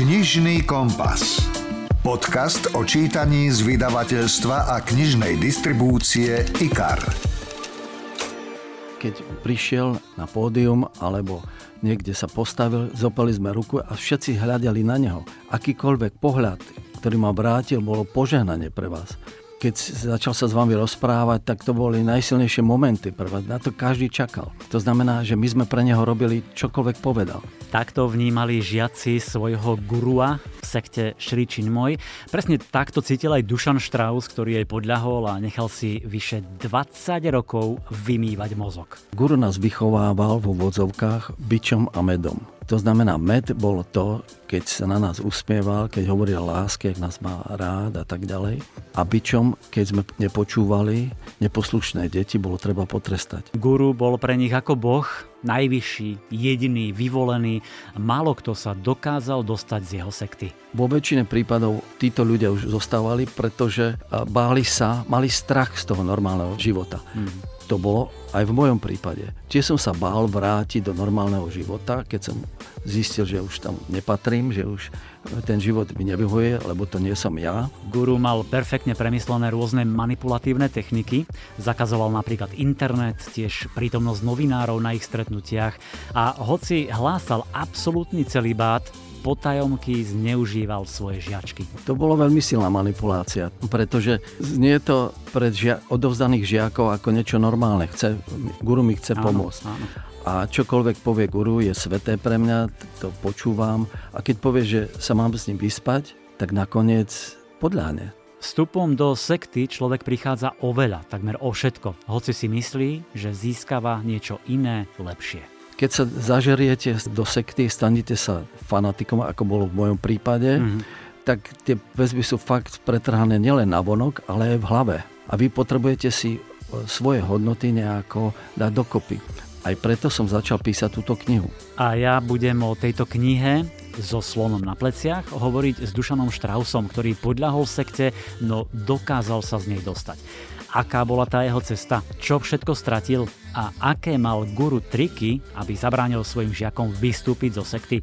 Knižný kompas. Podcast o čítaní z vydavateľstva a knižnej distribúcie IKAR. Keď prišiel na pódium alebo niekde sa postavil, zopali sme ruku a všetci hľadali na neho. Akýkoľvek pohľad, ktorý ma vrátil, bolo požehnanie pre vás keď začal sa s vami rozprávať, tak to boli najsilnejšie momenty pre vás. Na to každý čakal. To znamená, že my sme pre neho robili čokoľvek povedal. Takto vnímali žiaci svojho gurua v sekte Šri Činmoj. Presne takto cítil aj Dušan Strauss, ktorý jej podľahol a nechal si vyše 20 rokov vymývať mozog. Guru nás vychovával vo vodzovkách byčom a medom. To znamená, med bol to, keď sa na nás usmieval, keď hovoril láske, ak nás má rád a tak ďalej. A byčom, keď sme nepočúvali, neposlušné deti bolo treba potrestať. Guru bol pre nich ako boh, najvyšší, jediný, vyvolený. Málo kto sa dokázal dostať z jeho sekty. Vo väčšine prípadov títo ľudia už zostávali, pretože báli sa, mali strach z toho normálneho života. Hmm to bolo aj v mojom prípade. Tiež som sa bál vrátiť do normálneho života, keď som zistil, že už tam nepatrím, že už ten život mi nevyhuje, lebo to nie som ja. Guru mal perfektne premyslené rôzne manipulatívne techniky. Zakazoval napríklad internet, tiež prítomnosť novinárov na ich stretnutiach a hoci hlásal absolútny celibát, potajomky zneužíval svoje žiačky. To bolo veľmi silná manipulácia, pretože znie to pred žia- odovzdaných žiakov ako niečo normálne. Chce, guru mi chce áno, pomôcť. Áno. A čokoľvek povie guru je sveté pre mňa, to počúvam. A keď povie, že sa mám s ním vyspať, tak nakoniec podľahne. Vstupom do sekty človek prichádza o veľa, takmer o všetko, hoci si myslí, že získava niečo iné, lepšie. Keď sa zažeriete do sekty, stanete sa fanatikom, ako bolo v mojom prípade, mm-hmm. tak tie väzby sú fakt pretrhané nielen na vonok, ale aj v hlave. A vy potrebujete si e, svoje hodnoty nejako dať dokopy. Aj preto som začal písať túto knihu. A ja budem o tejto knihe so slonom na pleciach hovoriť s Dušanom Štrausom, ktorý podľahol sekte, no dokázal sa z nej dostať. Aká bola tá jeho cesta, čo všetko stratil a aké mal guru triky, aby zabránil svojim žiakom vystúpiť zo sekty.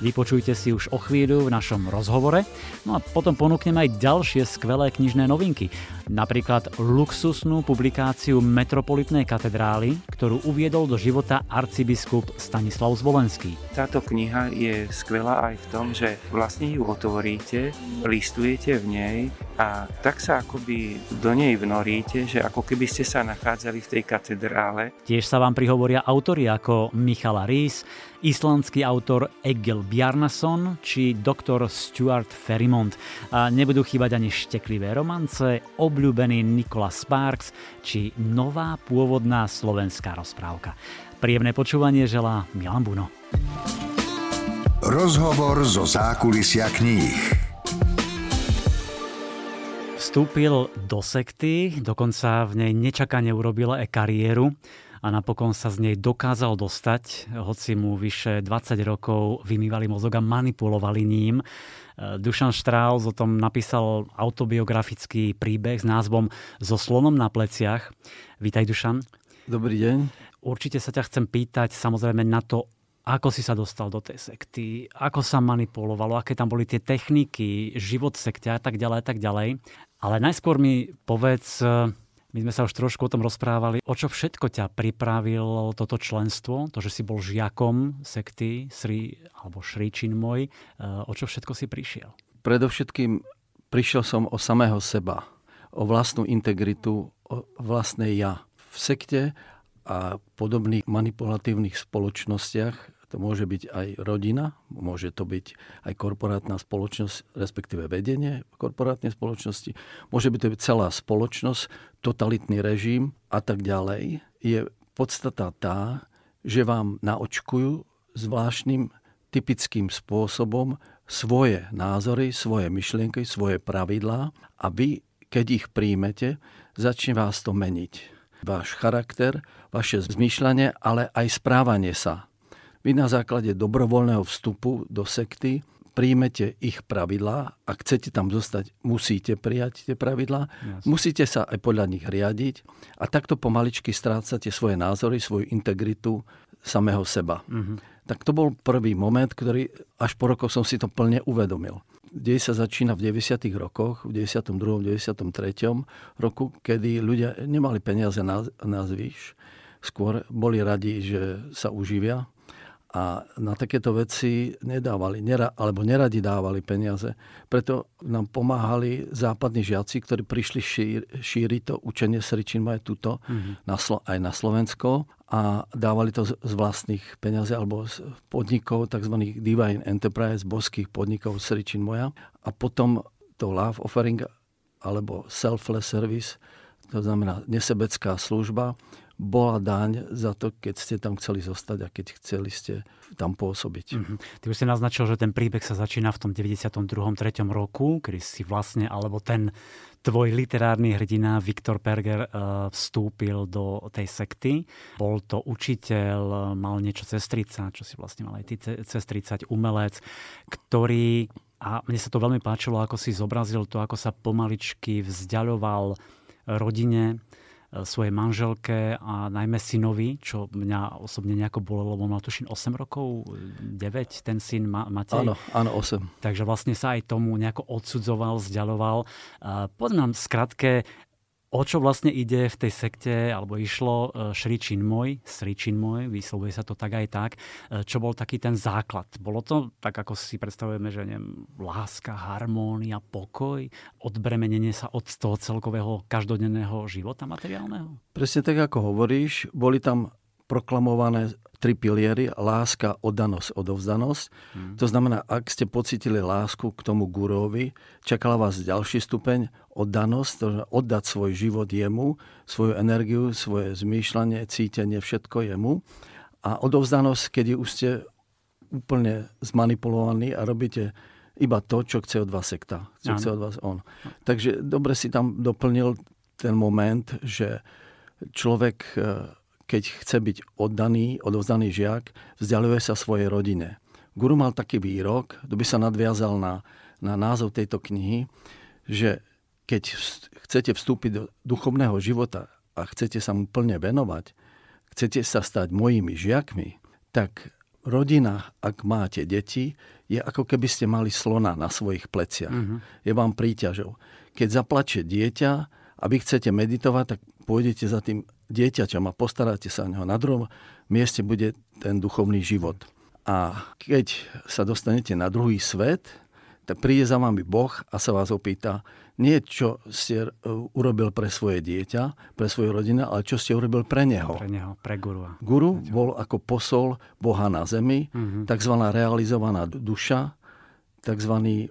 Vypočujte si už o chvíľu v našom rozhovore, no a potom ponúknem aj ďalšie skvelé knižné novinky. Napríklad luxusnú publikáciu Metropolitnej katedrály, ktorú uviedol do života arcibiskup Stanislav Zvolenský. Táto kniha je skvelá aj v tom, že vlastne ju otvoríte, listujete v nej a tak sa akoby do nej vnoríte, že ako keby ste sa nachádzali v tej katedrále. Tiež sa vám prihovoria autori ako Michala Rís, islandský autor Egil Bjarnason či doktor Stuart Ferrimont. A nebudú chýbať ani šteklivé romance, obľúbený Nicholas Sparks či nová pôvodná slovenská rozprávka. Príjemné počúvanie želá Milan Buno. Rozhovor zo zákulisia kníh vstúpil do sekty, dokonca v nej nečakane urobil aj kariéru a napokon sa z nej dokázal dostať, hoci mu vyše 20 rokov vymývali mozog a manipulovali ním. Dušan Strauss o tom napísal autobiografický príbeh s názvom So slonom na pleciach. Vítaj Dušan. Dobrý deň. Určite sa ťa chcem pýtať samozrejme na to, ako si sa dostal do tej sekty, ako sa manipulovalo, aké tam boli tie techniky, život sekte a tak ďalej a tak ďalej. Ale najskôr mi povedz, e, my sme sa už trošku o tom rozprávali, o čo všetko ťa pripravil toto členstvo, to, že si bol žiakom sekty Sri, alebo Šri môj, e, o čo všetko si prišiel? Predovšetkým prišiel som o samého seba, o vlastnú integritu, o vlastné ja. V sekte a podobných manipulatívnych spoločnostiach to môže byť aj rodina, môže to byť aj korporátna spoločnosť, respektíve vedenie korporátnej spoločnosti, môže byť to byť celá spoločnosť, totalitný režim a tak ďalej. Je podstata tá, že vám naočkujú zvláštnym typickým spôsobom svoje názory, svoje myšlienky, svoje pravidlá a vy, keď ich príjmete, začne vás to meniť. Váš charakter, vaše zmýšľanie, ale aj správanie sa vy na základe dobrovoľného vstupu do sekty príjmete ich pravidlá. Ak chcete tam zostať, musíte prijať tie pravidlá. Yes. Musíte sa aj podľa nich riadiť. A takto pomaličky strácate svoje názory, svoju integritu samého seba. Mm-hmm. Tak to bol prvý moment, ktorý až po rokoch som si to plne uvedomil. Dej sa začína v 90. rokoch, v 92. 93. roku, kedy ľudia nemali peniaze na, na zvyš. Skôr boli radi, že sa uživia a na takéto veci nedávali, nera, alebo neradi dávali peniaze. Preto nám pomáhali západní žiaci, ktorí prišli šír, šíriť to učenie Sričin Maje tuto, mm-hmm. na, aj na Slovensko a dávali to z, z vlastných peniazí alebo z podnikov, tzv. Divine Enterprise, boských podnikov Sričin Moja. A potom to Love Offering alebo Selfless Service, to znamená nesebecká služba, bola daň za to, keď ste tam chceli zostať a keď chceli ste tam pôsobiť. Mm-hmm. Ty už si naznačil, že ten príbeh sa začína v tom 92. 3. roku, kedy si vlastne, alebo ten tvoj literárny hrdina Viktor Perger uh, vstúpil do tej sekty. Bol to učiteľ, mal niečo cez 30, čo si vlastne mal aj ty cez 30, umelec, ktorý a mne sa to veľmi páčilo, ako si zobrazil to, ako sa pomaličky vzdialoval rodine, svojej manželke a najmä synovi, čo mňa osobne nejako bolelo, lebo mal tuším 8 rokov, 9, ten syn Matej. Áno, áno, 8. Takže vlastne sa aj tomu nejako odsudzoval, vzdialoval. Poď nám skratke, o čo vlastne ide v tej sekte, alebo išlo e, Šri Chinmoy, Sri Chinmoy, vyslovuje sa to tak aj tak, e, čo bol taký ten základ. Bolo to tak, ako si predstavujeme, že neviem, láska, harmónia, pokoj, odbremenenie sa od toho celkového každodenného života materiálneho? Presne tak, ako hovoríš, boli tam proklamované tri piliery, láska, oddanosť, odovzdanosť. Hmm. To znamená, ak ste pocitili lásku k tomu gurovi, čakala vás ďalší stupeň, oddanosť, to znamená oddať svoj život jemu, svoju energiu, svoje zmýšľanie, cítenie, všetko jemu. A odovzdanosť, keď už ste úplne zmanipulovaní a robíte iba to, čo chce od vás sekta, čo chce od vás on. Takže dobre si tam doplnil ten moment, že človek keď chce byť oddaný, odovzdaný žiak, vzdialuje sa svojej rodine. Guru mal taký výrok, to by sa nadviazal na, na názov tejto knihy, že keď chcete vstúpiť do duchovného života a chcete sa mu plne venovať, chcete sa stať mojimi žiakmi, tak rodina, ak máte deti, je ako keby ste mali slona na svojich pleciach. Mm-hmm. Je vám príťažou. Keď zaplače dieťa a vy chcete meditovať, tak pôjdete za tým dieťaťom a postaráte sa o neho. Na druhom mieste bude ten duchovný život. A keď sa dostanete na druhý svet, tak príde za vami Boh a sa vás opýta, nie čo ste e, urobil pre svoje dieťa, pre svoju rodinu, ale čo ste urobil pre neho. Pre neho, pre guru. Guru bol ako posol Boha na zemi, mm-hmm. takzvaná realizovaná duša, tzv. Eh,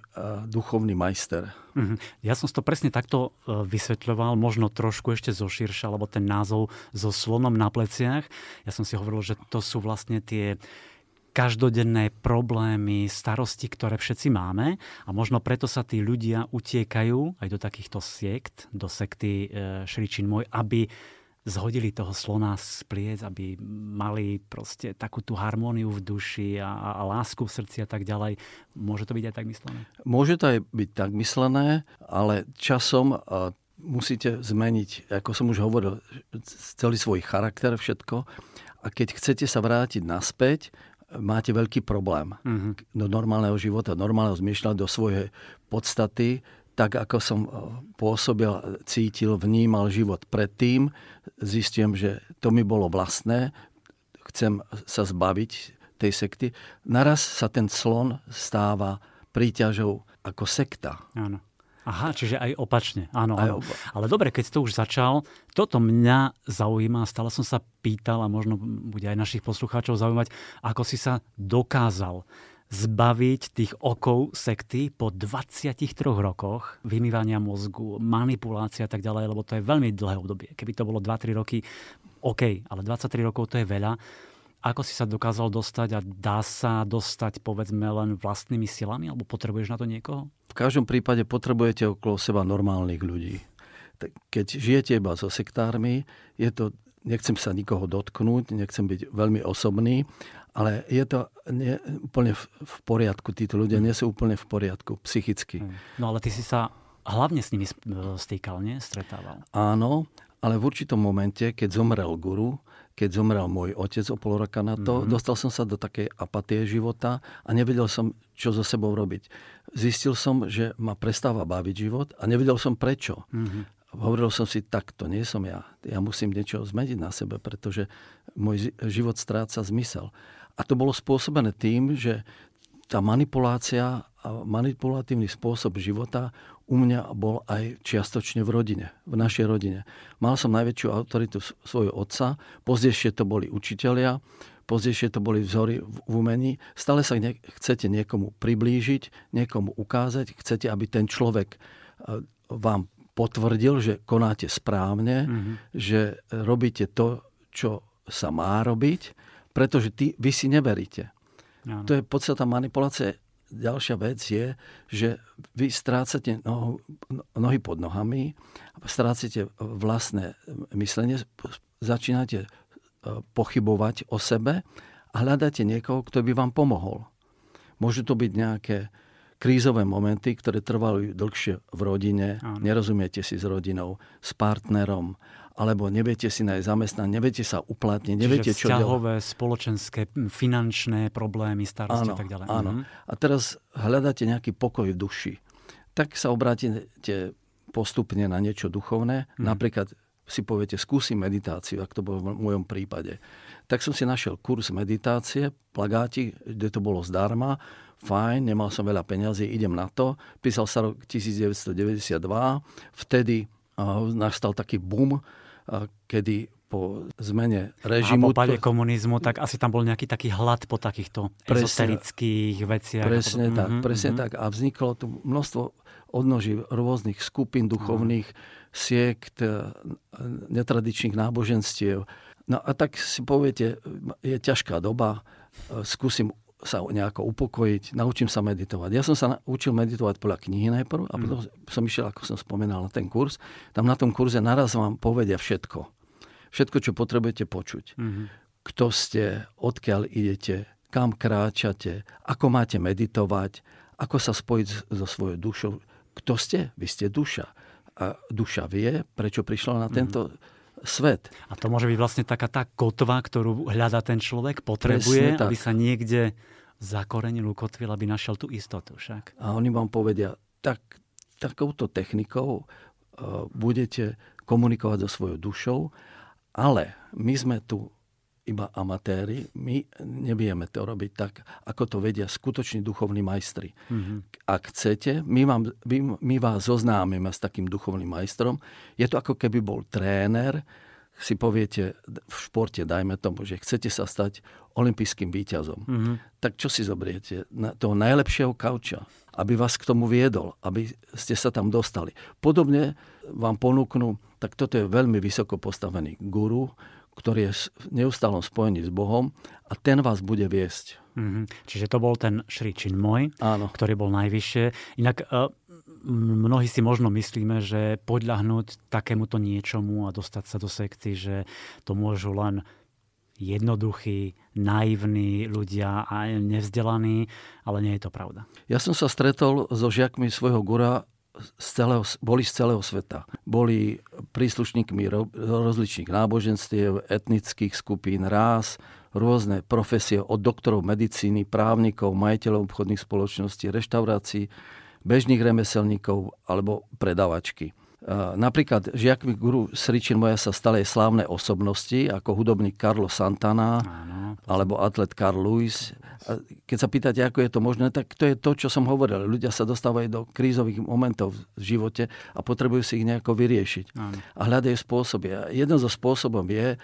duchovný majster. Mhm. Ja som to presne takto eh, vysvetľoval, možno trošku ešte zoširša, alebo ten názov so slonom na pleciach. Ja som si hovoril, že to sú vlastne tie každodenné problémy, starosti, ktoré všetci máme a možno preto sa tí ľudia utiekajú aj do takýchto siekt, do sekty e, Šričin môj, aby zhodili toho slona z pliec, aby mali proste takú tú harmóniu v duši a, a, a lásku v srdci a tak ďalej. Môže to byť aj tak myslené? Môže to aj byť tak myslené, ale časom musíte zmeniť, ako som už hovoril, celý svoj charakter, všetko. A keď chcete sa vrátiť naspäť, máte veľký problém mm-hmm. do normálneho života, normálneho zmýšľania, do svojej podstaty, tak ako som e, pôsobil, cítil, vnímal život predtým, zistím, že to mi bolo vlastné, chcem sa zbaviť tej sekty. Naraz sa ten slon stáva príťažou ako sekta. Áno. Aha, čiže aj opačne. Áno, aj áno. Ale dobre, keď to už začal, toto mňa zaujíma, stále som sa pýtal a možno bude aj našich poslucháčov zaujímať, ako si sa dokázal zbaviť tých okov sekty po 23 rokoch vymývania mozgu, manipulácia a tak ďalej, lebo to je veľmi dlhé obdobie. Keby to bolo 2-3 roky, OK, ale 23 rokov to je veľa. Ako si sa dokázal dostať a dá sa dostať povedzme len vlastnými silami alebo potrebuješ na to niekoho? V každom prípade potrebujete okolo seba normálnych ľudí. Keď žijete iba so sektármi, je to nechcem sa nikoho dotknúť, nechcem byť veľmi osobný, ale je to nie, úplne v, v poriadku. Títo ľudia nie sú úplne v poriadku psychicky. No ale ty si sa hlavne s nimi stýkal, nie? Stretával. Áno, ale v určitom momente, keď zomrel guru, keď zomrel môj otec o pol roka na to, mm-hmm. dostal som sa do takej apatie života a nevedel som, čo so sebou robiť. Zistil som, že ma prestáva baviť život a nevedel som prečo. Mm-hmm. Hovoril som si, tak to nie som ja. Ja musím niečo zmeniť na sebe, pretože môj život stráca zmysel. A to bolo spôsobené tým, že tá manipulácia a manipulatívny spôsob života u mňa bol aj čiastočne v rodine, v našej rodine. Mal som najväčšiu autoritu svojho otca, pozdejšie to boli učitelia, pozdejšie to boli vzory v umení. Stále sa ne- chcete niekomu priblížiť, niekomu ukázať, chcete, aby ten človek e, vám potvrdil, že konáte správne, mm-hmm. že robíte to, čo sa má robiť, pretože ty, vy si neveríte. Ano. To je podstata manipulácie ďalšia vec je, že vy strácate nohu, nohy pod nohami, strácate vlastné myslenie, začínate e, pochybovať o sebe a hľadáte niekoho, kto by vám pomohol. Môžu to byť nejaké krízové momenty, ktoré trvajú dlhšie v rodine, Áno. nerozumiete si s rodinou, s partnerom, alebo neviete si nájsť zamestnanie, neviete sa uplatniť, neviete Čiže čo vzťahové, spoločenské, finančné problémy, starosti a tak ďalej. Áno. Mhm. A teraz hľadáte nejaký pokoj v duši. Tak sa obrátite postupne na niečo duchovné. Mhm. Napríklad si poviete, skúsim meditáciu, ak to bolo v mojom prípade. Tak som si našiel kurz meditácie, plagáti, kde to bolo zdarma. Fajn, nemal som veľa peňazí, idem na to. Písal sa rok 1992. Vtedy nastal taký boom kedy po zmene režimu... A po pade komunizmu, tak asi tam bol nejaký taký hlad po takýchto presne, ezoterických veciach. Presne tak, mm-hmm, presne mm-hmm. tak. A vzniklo tu množstvo odnoží rôznych skupín duchovných, mm. siekt, e, netradičných náboženstiev. No a tak si poviete, je ťažká doba, e, skúsim sa nejako upokojiť, naučím sa meditovať. Ja som sa naučil meditovať podľa knihy najprv a potom mm. som išiel, ako som spomínal, na ten kurz. Tam na tom kurze naraz vám povedia všetko. Všetko, čo potrebujete počuť. Mm-hmm. Kto ste, odkiaľ idete, kam kráčate, ako máte meditovať, ako sa spojiť so svojou dušou. Kto ste? Vy ste duša. A duša vie, prečo prišla na mhm. tento mm-hmm svet. A to môže byť vlastne taká tá kotva, ktorú hľadá ten človek, potrebuje, aby sa niekde zakorenil, ukotvil, aby našiel tú istotu však. A oni vám povedia, tak, takouto technikou uh, budete komunikovať so svojou dušou, ale my sme tu iba amatéri, my nevieme to robiť tak, ako to vedia skutoční duchovní majstri. Mm-hmm. Ak chcete, my, vám, my, my vás zoznámime s takým duchovným majstrom. Je to ako keby bol tréner, si poviete v športe, dajme tomu, že chcete sa stať olympijským výťazom, mm-hmm. tak čo si zobriete? Na toho najlepšieho kauča, aby vás k tomu viedol, aby ste sa tam dostali. Podobne vám ponúknú, tak toto je veľmi vysoko postavený guru, ktorý je v neustálom spojení s Bohom a ten vás bude viesť. Mm-hmm. Čiže to bol ten Šri môj, Áno. ktorý bol najvyššie. Inak uh, mnohí si možno myslíme, že podľahnúť takémuto niečomu a dostať sa do sekty, že to môžu len jednoduchí, naivní ľudia a nevzdelaní, ale nie je to pravda. Ja som sa stretol so žiakmi svojho gura z celého, boli z celého sveta. Boli príslušníkmi rozličných náboženstiev, etnických skupín, rás, rôzne profesie od doktorov medicíny, právnikov, majiteľov obchodných spoločností, reštaurácií, bežných remeselníkov alebo predavačky. Napríklad žiakmi guru Sričin moja sa stali slávne osobnosti, ako hudobník Carlo Santana Áno, alebo atlet Carl Lewis. Keď sa pýtate, ako je to možné, tak to je to, čo som hovoril. Ľudia sa dostávajú do krízových momentov v živote a potrebujú si ich nejako vyriešiť. Áno. A hľadajú spôsoby. A jeden zo spôsobom je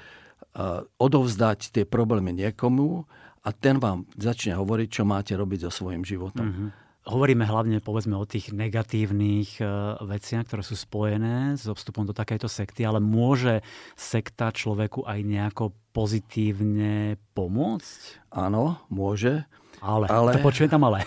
odovzdať tie problémy niekomu a ten vám začne hovoriť, čo máte robiť so svojím životom. Mm-hmm. Hovoríme hlavne povedzme o tých negatívnych e, veciach, ktoré sú spojené s vstupom do takejto sekty, ale môže sekta človeku aj nejako pozitívne pomôcť? Áno, môže. Ale, ale to počujem tam ale.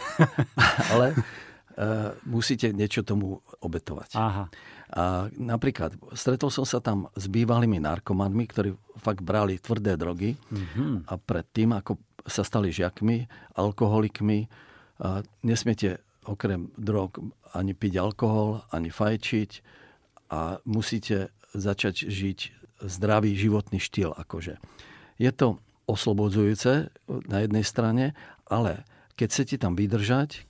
ale uh, musíte niečo tomu obetovať. Aha. A napríklad, stretol som sa tam s bývalými narkomanmi, ktorí fakt brali tvrdé drogy mm-hmm. a predtým, ako sa stali žiakmi, alkoholikmi, a nesmiete okrem drog ani piť alkohol, ani fajčiť a musíte začať žiť zdravý životný štýl. Akože. Je to oslobodzujúce na jednej strane, ale keď chcete tam vydržať,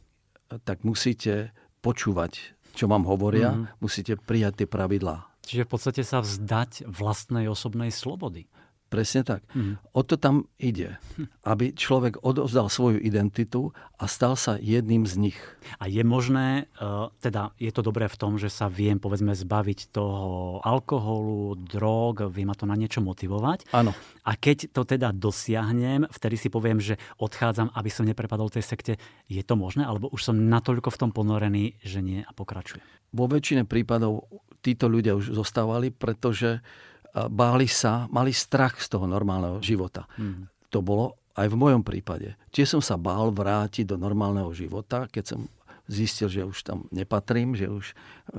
tak musíte počúvať, čo vám hovoria, mm-hmm. musíte prijať tie pravidlá. Čiže v podstate sa vzdať vlastnej osobnej slobody. Presne tak. Mm. O to tam ide. Aby človek odovzdal svoju identitu a stal sa jedným z nich. A je možné, e, teda je to dobré v tom, že sa viem povedzme zbaviť toho alkoholu, drog, vie ma to na niečo motivovať. Áno. A keď to teda dosiahnem, vtedy si poviem, že odchádzam, aby som neprepadol tej sekte. Je to možné? Alebo už som natoľko v tom ponorený, že nie a pokračujem? Vo väčšine prípadov títo ľudia už zostávali, pretože báli sa, mali strach z toho normálneho života. Hmm. To bolo aj v mojom prípade. Tiež som sa bál vrátiť do normálneho života, keď som zistil, že už tam nepatrím, že už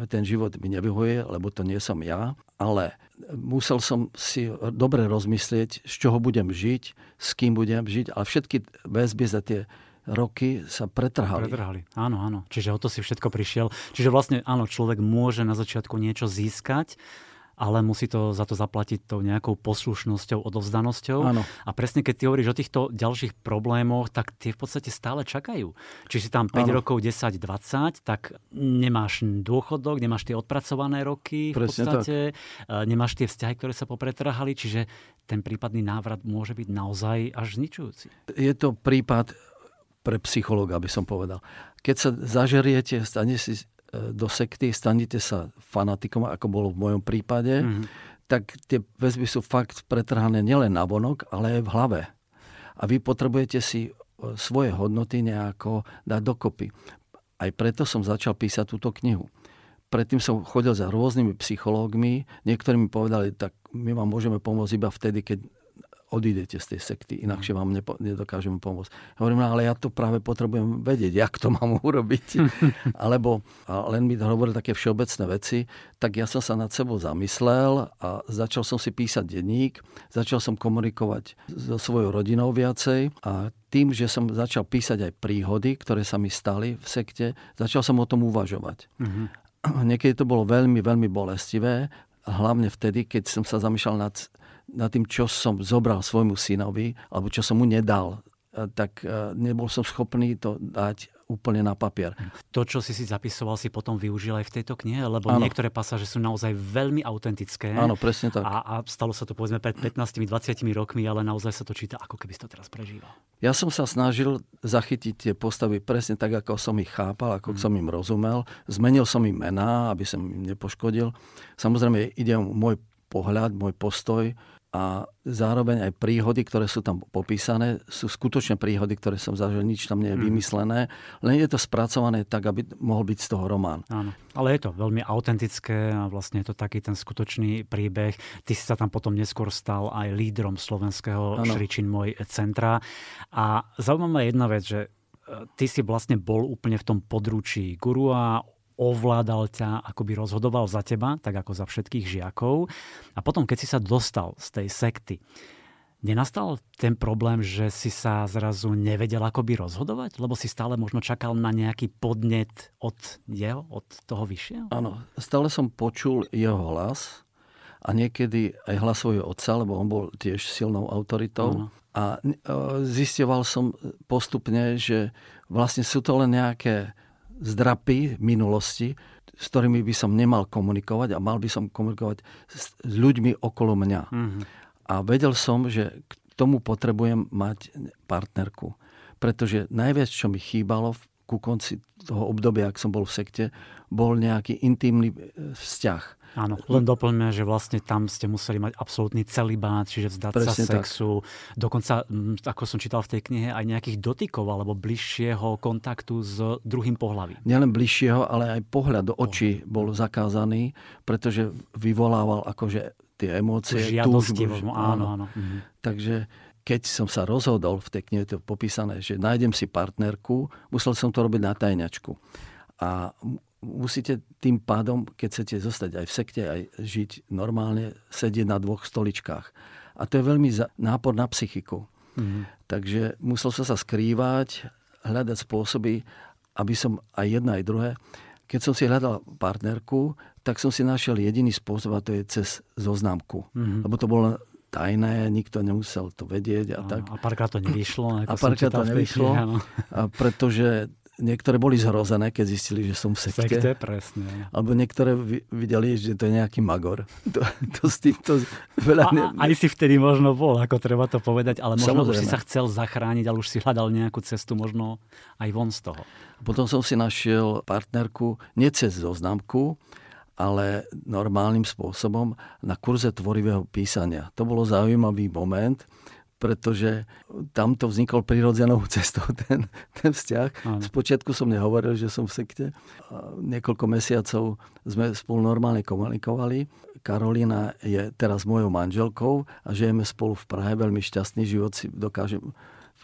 ten život mi nevyhuje, lebo to nie som ja. Ale musel som si dobre rozmyslieť, z čoho budem žiť, s kým budem žiť, ale všetky väzby za tie roky sa pretrhali. Pretrhali, áno, áno. Čiže o to si všetko prišiel. Čiže vlastne áno, človek môže na začiatku niečo získať, ale musí to za to zaplatiť tou nejakou poslušnosťou, odovzdanosťou. Áno. A presne keď ty hovoríš o týchto ďalších problémoch, tak tie v podstate stále čakajú. Či si tam 5 Áno. rokov, 10, 20, tak nemáš dôchodok, nemáš tie odpracované roky v podstate, tak. nemáš tie vzťahy, ktoré sa popretrhali, čiže ten prípadný návrat môže byť naozaj až zničujúci. Je to prípad pre psychologa, by som povedal. Keď sa zažeriete, stane si do sekty, stanete sa fanatikom, ako bolo v mojom prípade, mm-hmm. tak tie väzby sú fakt pretrhané nielen na vonok, ale aj v hlave. A vy potrebujete si e, svoje hodnoty nejako dať dokopy. Aj preto som začal písať túto knihu. Predtým som chodil za rôznymi psychológmi, niektorí mi povedali, tak my vám môžeme pomôcť iba vtedy, keď odídete z tej sekty, inakšie vám nepo, nedokážeme pomôcť. Hovorím, no ale ja to práve potrebujem vedieť, jak to mám urobiť. Alebo a len mi hovoril také všeobecné veci, tak ja som sa nad sebou zamyslel a začal som si písať denník, začal som komunikovať so svojou rodinou viacej a tým, že som začal písať aj príhody, ktoré sa mi stali v sekte, začal som o tom uvažovať. Mm-hmm. Niekedy to bolo veľmi, veľmi bolestivé, hlavne vtedy, keď som sa zamýšľal nad nad tým, čo som zobral svojmu synovi, alebo čo som mu nedal, e, tak e, nebol som schopný to dať úplne na papier. To, čo si si zapisoval, si potom využil aj v tejto knihe? Lebo ano. niektoré pasáže sú naozaj veľmi autentické. Áno, presne tak. A, a stalo sa to povedzme pred 15-20 rokmi, ale naozaj sa to číta, ako keby si to teraz prežíval. Ja som sa snažil zachytiť tie postavy presne tak, ako som ich chápal, ako mm. som im rozumel. Zmenil som im mená, aby som im nepoškodil. Samozrejme, ide o môj pohľad, môj postoj a zároveň aj príhody, ktoré sú tam popísané, sú skutočne príhody, ktoré som zažil, nič tam nie je mhm. vymyslené, len je to spracované tak, aby mohol byť z toho román. Áno, ale je to veľmi autentické a vlastne je to taký ten skutočný príbeh. Ty si sa tam potom neskôr stal aj lídrom slovenského ano. Šričin môj centra. A zaujímavá jedna vec, že e, ty si vlastne bol úplne v tom područí gurua, ovládal ťa, akoby rozhodoval za teba, tak ako za všetkých žiakov. A potom, keď si sa dostal z tej sekty, nenastal ten problém, že si sa zrazu nevedel akoby rozhodovať? Lebo si stále možno čakal na nejaký podnet od jeho, od toho vyššieho? Áno, stále som počul jeho hlas a niekedy aj hlas svojho otca, lebo on bol tiež silnou autoritou. Ano. A e, zistoval som postupne, že vlastne sú to len nejaké zdrapy minulosti, s ktorými by som nemal komunikovať a mal by som komunikovať s, s ľuďmi okolo mňa. Mm-hmm. A vedel som, že k tomu potrebujem mať partnerku. Pretože najviac, čo mi chýbalo ku konci toho obdobia, ak som bol v sekte, bol nejaký intimný e, vzťah. Áno, len doplňme, že vlastne tam ste museli mať absolútny celibát, čiže vzdať Presne sa sexu. Tak. Dokonca, ako som čítal v tej knihe, aj nejakých dotykov alebo bližšieho kontaktu s druhým pohľavím. Nielen bližšieho, ale aj pohľad do očí bol zakázaný, pretože vyvolával akože tie emócie. Žiadosti, túžbu, áno, áno. Mhm. Takže keď som sa rozhodol, v tej knihe to popísané, že nájdem si partnerku, musel som to robiť na tajňačku. A musíte tým pádom, keď chcete zostať aj v sekte, aj žiť normálne, sedieť na dvoch stoličkách. A to je veľmi nápor na psychiku. Mm-hmm. Takže musel som sa skrývať, hľadať spôsoby, aby som aj jedno, aj druhé. keď som si hľadal partnerku, tak som si našiel jediný spôsob a to je cez zoznamku. Mm-hmm. Lebo to bolo tajné, nikto nemusel to vedieť a, a tak. A párkrát to nevyšlo. a párkrát to nevyšlo, a pretože niektoré boli zhrozené, keď zistili, že som v sekte. Sekte, presne. Alebo niektoré videli, že to je nejaký magor. To, to s týmto veľa... Ne... A, aj si vtedy možno bol, ako treba to povedať, ale možno Samozrejme. už si sa chcel zachrániť, ale už si hľadal nejakú cestu možno aj von z toho. Potom som si našiel partnerku nie cez zoznamku, ale normálnym spôsobom na kurze tvorivého písania. To bolo zaujímavý moment, pretože tam to vznikol prirodzenou cestou ten, ten vzťah. Áno. Spočiatku som nehovoril, že som v sekte. Niekoľko mesiacov sme spolu normálne komunikovali. Karolina je teraz mojou manželkou a žijeme spolu v Prahe. Veľmi šťastný život si dokážem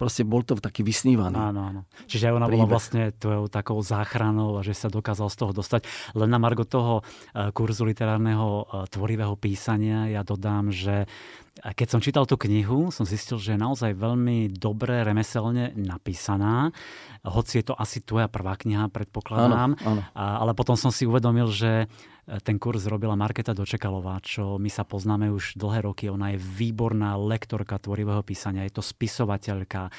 proste bol to taký vysnívaný. Áno, áno. Čiže ona príbeh. bola vlastne tvojou takou záchranou a že sa dokázal z toho dostať. Len na margo toho e, kurzu literárneho e, tvorivého písania ja dodám, že keď som čítal tú knihu, som zistil, že je naozaj veľmi dobre remeselne napísaná. Hoci je to asi tvoja prvá kniha, predpokladám. Áno, áno. A, ale potom som si uvedomil, že ten kurz robila Marketa Dočekalová, čo my sa poznáme už dlhé roky. Ona je výborná lektorka tvorivého písania, je to spisovateľka, e,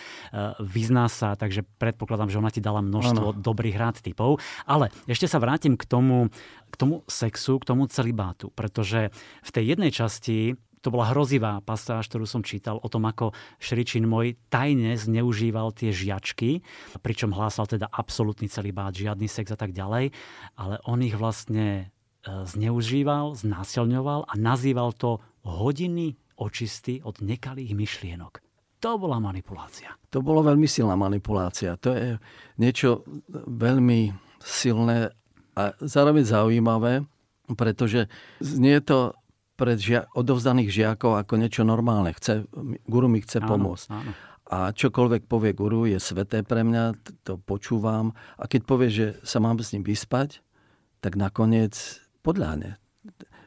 vyzná sa, takže predpokladám, že ona ti dala množstvo ano. dobrých rád typov. Ale ešte sa vrátim k tomu, k tomu sexu, k tomu celibátu, pretože v tej jednej časti to bola hrozivá pasáž, ktorú som čítal o tom, ako Šričin môj tajne zneužíval tie žiačky, pričom hlásal teda absolútny celibát, žiadny sex a tak ďalej, ale on ich vlastne E, zneužíval, znásilňoval a nazýval to hodiny očisty od nekalých myšlienok. To bola manipulácia. To bolo veľmi silná manipulácia. To je niečo veľmi silné a zároveň zaujímavé, pretože znie to pred žia- odovzdaných žiakov ako niečo normálne. Chce, guru mi chce áno, pomôcť. Áno. A čokoľvek povie guru je sveté pre mňa, to počúvam. A keď povie, že sa mám s ním vyspať, tak nakoniec podľahne.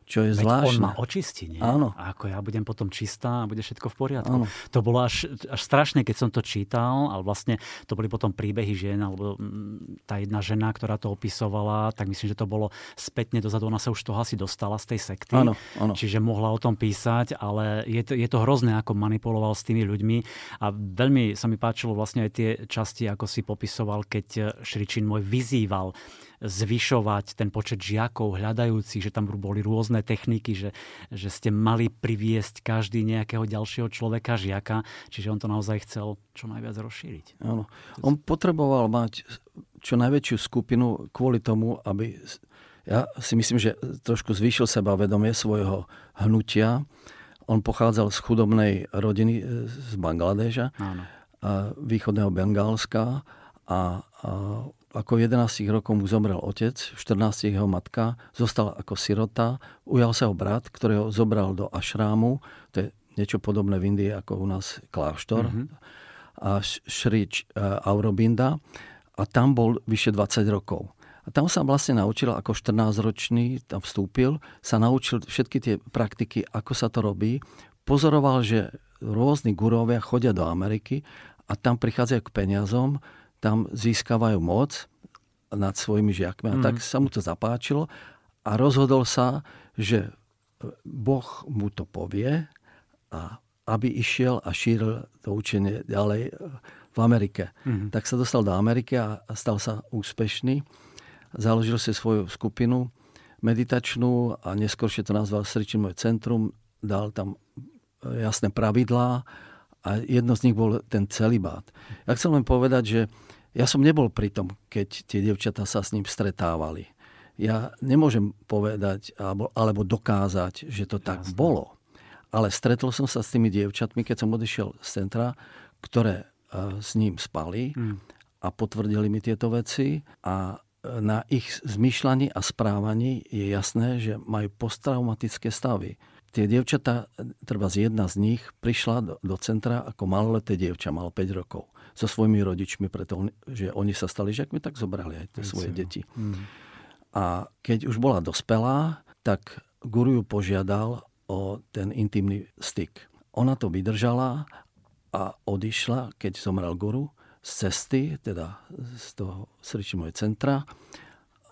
Čo je Veď zvláštne. on ma očistí, nie? Áno. A ako ja budem potom čistá a bude všetko v poriadku. Áno. To bolo až, až strašné, keď som to čítal, ale vlastne to boli potom príbehy žien, alebo mm, tá jedna žena, ktorá to opisovala, tak myslím, že to bolo spätne dozadu, ona sa už toho asi dostala z tej sekty. Áno, áno. Čiže mohla o tom písať, ale je to, je to hrozné, ako manipuloval s tými ľuďmi. A veľmi sa mi páčilo vlastne aj tie časti, ako si popisoval, keď Šričin môj vyzýval zvyšovať ten počet žiakov hľadajúcich, že tam boli rôzne techniky, že, že ste mali priviesť každý nejakého ďalšieho človeka, žiaka, čiže on to naozaj chcel čo najviac rozšíriť. Áno. On potreboval mať čo najväčšiu skupinu kvôli tomu, aby ja si myslím, že trošku zvýšil sebavedomie svojho hnutia. On pochádzal z chudobnej rodiny z Bangladeža, Áno. Východného Bengálska a, a ako 11 rokov mu zomrel otec, v 14 jeho matka, zostal ako sirota, ujal sa ho brat, ktorého zobral do ašrámu, to je niečo podobné v Indii ako u nás kláštor, mm-hmm. a Šrič uh, Aurobinda a tam bol vyše 20 rokov. A tam sa vlastne naučil, ako 14-ročný tam vstúpil, sa naučil všetky tie praktiky, ako sa to robí. Pozoroval, že rôzni gurovia chodia do Ameriky a tam prichádzajú k peniazom, tam získavajú moc nad svojimi žiakmi. A mm. tak sa mu to zapáčilo a rozhodol sa, že Boh mu to povie a aby išiel a šíril to učenie ďalej v Amerike. Mm. Tak sa dostal do Ameriky a stal sa úspešný. Založil si svoju skupinu meditačnú a neskôršie to nazval Sričin môj centrum. Dal tam jasné pravidlá a jedno z nich bol ten celibát. Ja chcem len povedať, že ja som nebol pri tom, keď tie devčatá sa s ním stretávali. Ja nemôžem povedať alebo, alebo dokázať, že to tak Jasne. bolo. Ale stretol som sa s tými dievčatmi, keď som odišiel z centra, ktoré uh, s ním spali hmm. a potvrdili mi tieto veci a e, na ich zmýšľaní a správaní je jasné, že majú posttraumatické stavy. Tie dievčatá, treba z jedna z nich, prišla do, do centra ako maloleté dievča, malo 5 rokov so svojimi rodičmi, pretože oni sa stali žiakmi, tak zobrali aj tie svoje deti. Mm. A keď už bola dospelá, tak guru ju požiadal o ten intimný styk. Ona to vydržala a odišla, keď zomrel guru, z cesty, teda z toho srdčí moje centra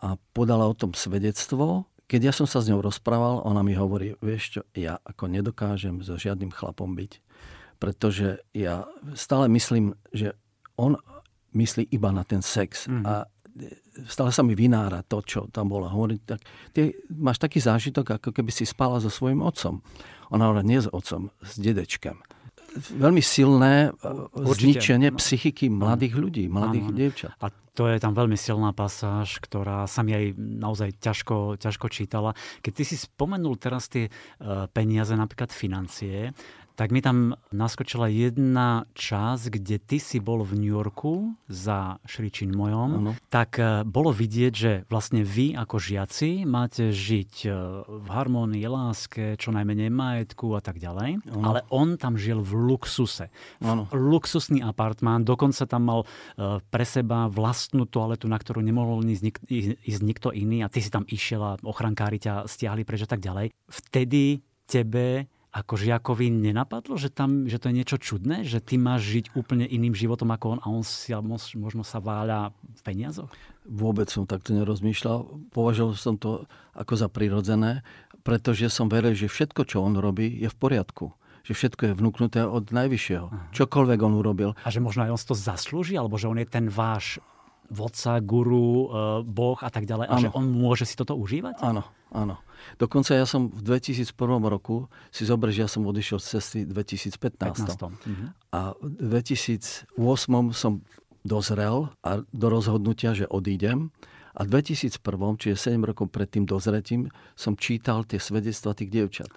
a podala o tom svedectvo. Keď ja som sa s ňou rozprával, ona mi hovorí, vieš čo, ja ako nedokážem so žiadnym chlapom byť. Pretože ja stále myslím, že on myslí iba na ten sex. Mm-hmm. A stále sa mi vynára to, čo tam bolo. Hovorí, tak, ty máš taký zážitok, ako keby si spala so svojím otcom. Ona hovorí, nie s otcom, s dedečkem veľmi silné e, Určite. zničenie no. psychiky mladých ľudí, mladých ano, dievčat. A to je tam veľmi silná pasáž, ktorá sa mi aj naozaj ťažko, ťažko čítala. Keď ty si spomenul teraz tie e, peniaze, napríklad financie, tak mi tam naskočila jedna časť, kde ty si bol v New Yorku za Šričin mojom, ano. tak e, bolo vidieť, že vlastne vy ako žiaci máte žiť e, v harmonii, láske, čo najmenej majetku a tak ďalej, ano. ale on tam žil v luxuse. Ano. Luxusný apartmán, dokonca tam mal e, pre seba vlastnú toaletu, na ktorú nemohol ísť, nik- ísť nikto iný a ty si tam išiel a ochrankári ťa stiahli preč a tak ďalej. Vtedy tebe ako žiakovi nenapadlo, že, tam, že to je niečo čudné, že ty máš žiť úplne iným životom ako on a on si možno sa váľa v peniazoch? Vôbec som takto nerozmýšľal. Považoval som to ako za prirodzené, pretože som veril, že všetko, čo on robí, je v poriadku že všetko je vnúknuté od najvyššieho. Aha. Čokoľvek on urobil. A že možno aj on to zaslúži, alebo že on je ten váš vodca, guru, e, boh a tak ďalej. Ano. A že on môže si toto užívať? Áno, áno. Dokonca ja som v 2001 roku, si zober, že ja som odišiel z cesty v 2015. 15. Mhm. A v 2008 som dozrel a do rozhodnutia, že odídem. A v 2001, čiže 7 rokov pred tým dozretím, som čítal tie svedectva tých dievčat.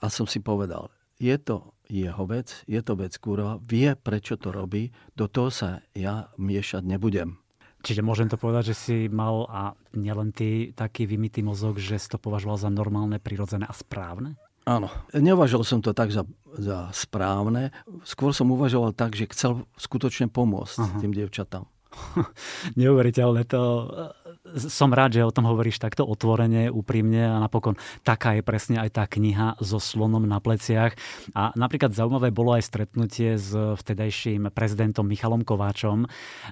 A som si povedal, je to jeho vec, je to vec kurva, vie, prečo to robí, do toho sa ja miešať nebudem. Čiže môžem to povedať, že si mal a nielen ty taký vymitý mozog, že si to považoval za normálne, prirodzené a správne? Áno. Neuvažoval som to tak za, za správne. Skôr som uvažoval tak, že chcel skutočne pomôcť Aha. tým dievčatám. Neuveriteľné to som rád, že o tom hovoríš takto otvorene, úprimne a napokon taká je presne aj tá kniha so slonom na pleciach. A napríklad zaujímavé bolo aj stretnutie s vtedajším prezidentom Michalom Kováčom.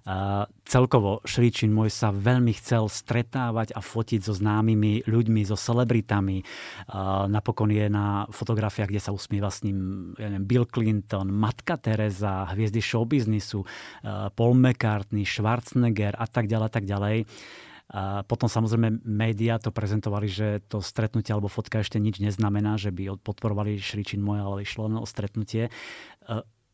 A celkovo Šričin môj sa veľmi chcel stretávať a fotiť so známymi ľuďmi, so celebritami. A napokon je na fotografiách, kde sa usmieva s ním ja neviem, Bill Clinton, Matka Teresa, hviezdy showbiznisu, Paul McCartney, Schwarzenegger a tak ďalej, tak ďalej. A potom samozrejme médiá to prezentovali, že to stretnutie alebo fotka ešte nič neznamená, že by podporovali Šričin moje, ale išlo len o stretnutie.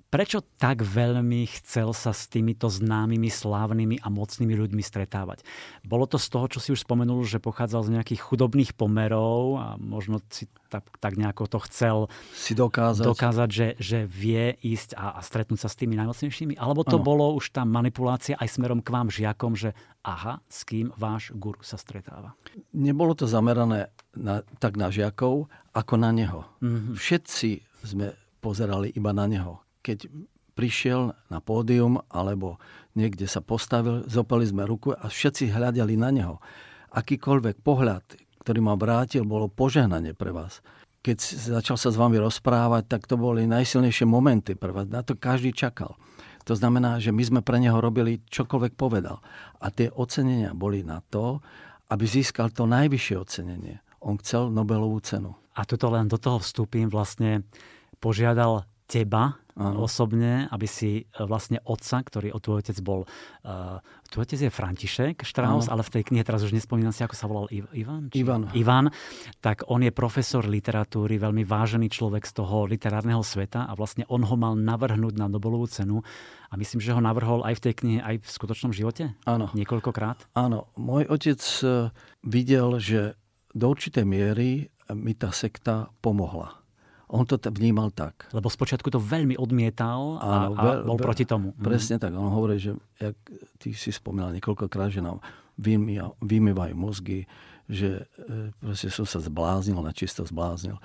Prečo tak veľmi chcel sa s týmito známymi, slávnymi a mocnými ľuďmi stretávať? Bolo to z toho, čo si už spomenul, že pochádzal z nejakých chudobných pomerov a možno si tak, tak nejako to chcel si dokázať, dokázať že, že vie ísť a, a stretnúť sa s tými najmocnejšími? Alebo to ano. bolo už tá manipulácia aj smerom k vám žiakom, že aha, s kým váš guru sa stretáva? Nebolo to zamerané na, tak na žiakov, ako na neho. Mm-hmm. Všetci sme pozerali iba na neho. Keď prišiel na pódium alebo niekde sa postavil, zopali sme ruku a všetci hľadali na neho. Akýkoľvek pohľad, ktorý ma vrátil, bolo požehnanie pre vás. Keď začal sa s vami rozprávať, tak to boli najsilnejšie momenty pre vás. Na to každý čakal. To znamená, že my sme pre neho robili čokoľvek povedal. A tie ocenenia boli na to, aby získal to najvyššie ocenenie. On chcel Nobelovú cenu. A tuto len do toho vstúpim, vlastne požiadal teba ano. osobne, aby si e, vlastne otca, ktorý o tvoj otec bol, uh, tvoj otec je František Strauss, ano. ale v tej knihe teraz už nespomínam si, ako sa volal Ivan? Či? Ivan. Ivan. Tak on je profesor literatúry, veľmi vážený človek z toho literárneho sveta a vlastne on ho mal navrhnúť na Nobelovú cenu a myslím, že ho navrhol aj v tej knihe, aj v skutočnom živote? Áno. Niekoľkokrát? Áno. Môj otec e, videl, že do určitej miery mi tá sekta pomohla on to vnímal tak. Lebo spočiatku to veľmi odmietal a, Áno, a bol proti tomu. Mhm. Presne mm. tak. On hovorí, že jak ty si spomínal niekoľkokrát, že nám vymývajú mozgy, že e, proste som sa zbláznil, na čisto zbláznil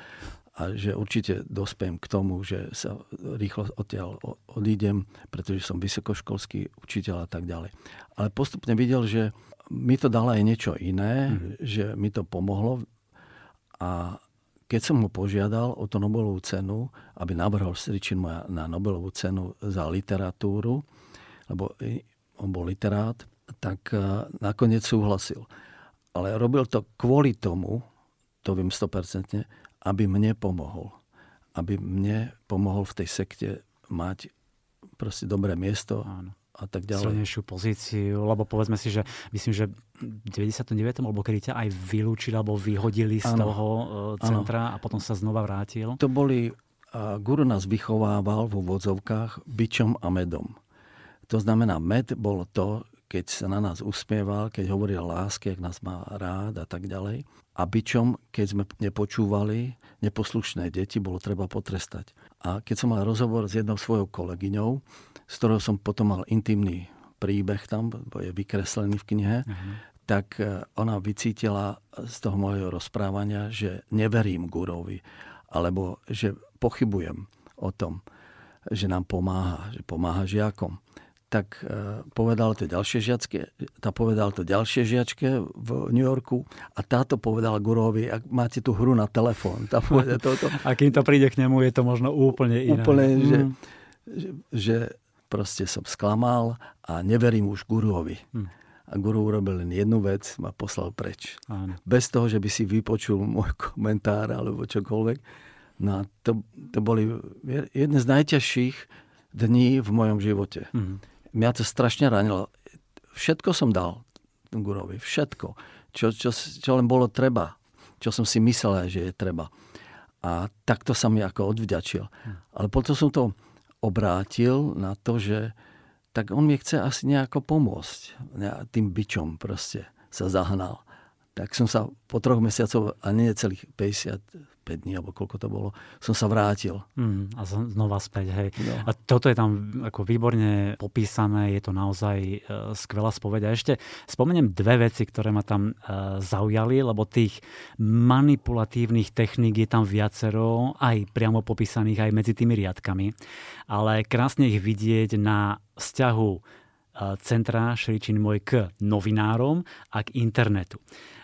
a že určite dospejem k tomu, že sa rýchlo odtiaľ odídem, pretože som vysokoškolský učiteľ a tak ďalej. Ale postupne videl, že mi to dalo aj niečo iné, mm. že mi to pomohlo a keď som ho požiadal o tú Nobelovú cenu, aby navrhol Stričin na Nobelovú cenu za literatúru, lebo on bol literát, tak e, nakoniec súhlasil. ale robil to kvôli tomu, to viem 100%, aby mne pomohol. Aby mne pomohol v tej sekte mať proste dobré miesto Áno. A tak ďalej. Silnejšiu pozíciu, lebo povedzme si, že myslím, že v 99. alebo kedy ťa aj vylúčili alebo vyhodili z ano. toho e, centra ano. a potom sa znova vrátil. To boli, a guru nás vychovával vo vodzovkách bičom a medom. To znamená, med bolo to, keď sa na nás usmieval, keď hovoril láske, ak nás má rád a tak ďalej. A byčom, keď sme nepočúvali, neposlušné deti bolo treba potrestať. A keď som mal rozhovor s jednou svojou kolegyňou, s ktorou som potom mal intimný príbeh tam, bo je vykreslený v knihe, uh-huh. tak e, ona vycítila z toho môjho rozprávania, že neverím Gurovi, alebo že pochybujem o tom, že nám pomáha, že pomáha žiakom tak e, povedal to ďalšie žiačke, tá povedal to ďalšie žiačke v New Yorku a táto povedala Gurovi, ak máte tú hru na telefón. Tá toto. A kým to príde k nemu, je to možno úplne iné. Úplne, mm. že, že, že proste som sklamal a neverím už Guruovi. Mm. A Guru urobil len jednu vec, ma poslal preč. Áno. Bez toho, že by si vypočul môj komentár alebo čokoľvek. No a to, to boli jedné z najťažších dní v mojom živote. Mm mňa to strašne ranilo. Všetko som dal Gurovi, všetko. Čo, čo, čo len bolo treba. Čo som si myslel, že je treba. A takto sa mi ako odvďačil. Hm. Ale potom som to obrátil na to, že tak on mi chce asi nejako pomôcť. Tým byčom proste sa zahnal. Tak som sa po troch mesiacov, a nie celých 50, 5 dní, alebo koľko to bolo, som sa vrátil. Mm, a znova späť, hej. No. A toto je tam ako výborne popísané, je to naozaj e, skvelá spoveď. A ešte spomeniem dve veci, ktoré ma tam e, zaujali, lebo tých manipulatívnych techník je tam viacero, aj priamo popísaných, aj medzi tými riadkami. Ale krásne ich vidieť na vzťahu e, centra Šričin môj k novinárom a k internetu.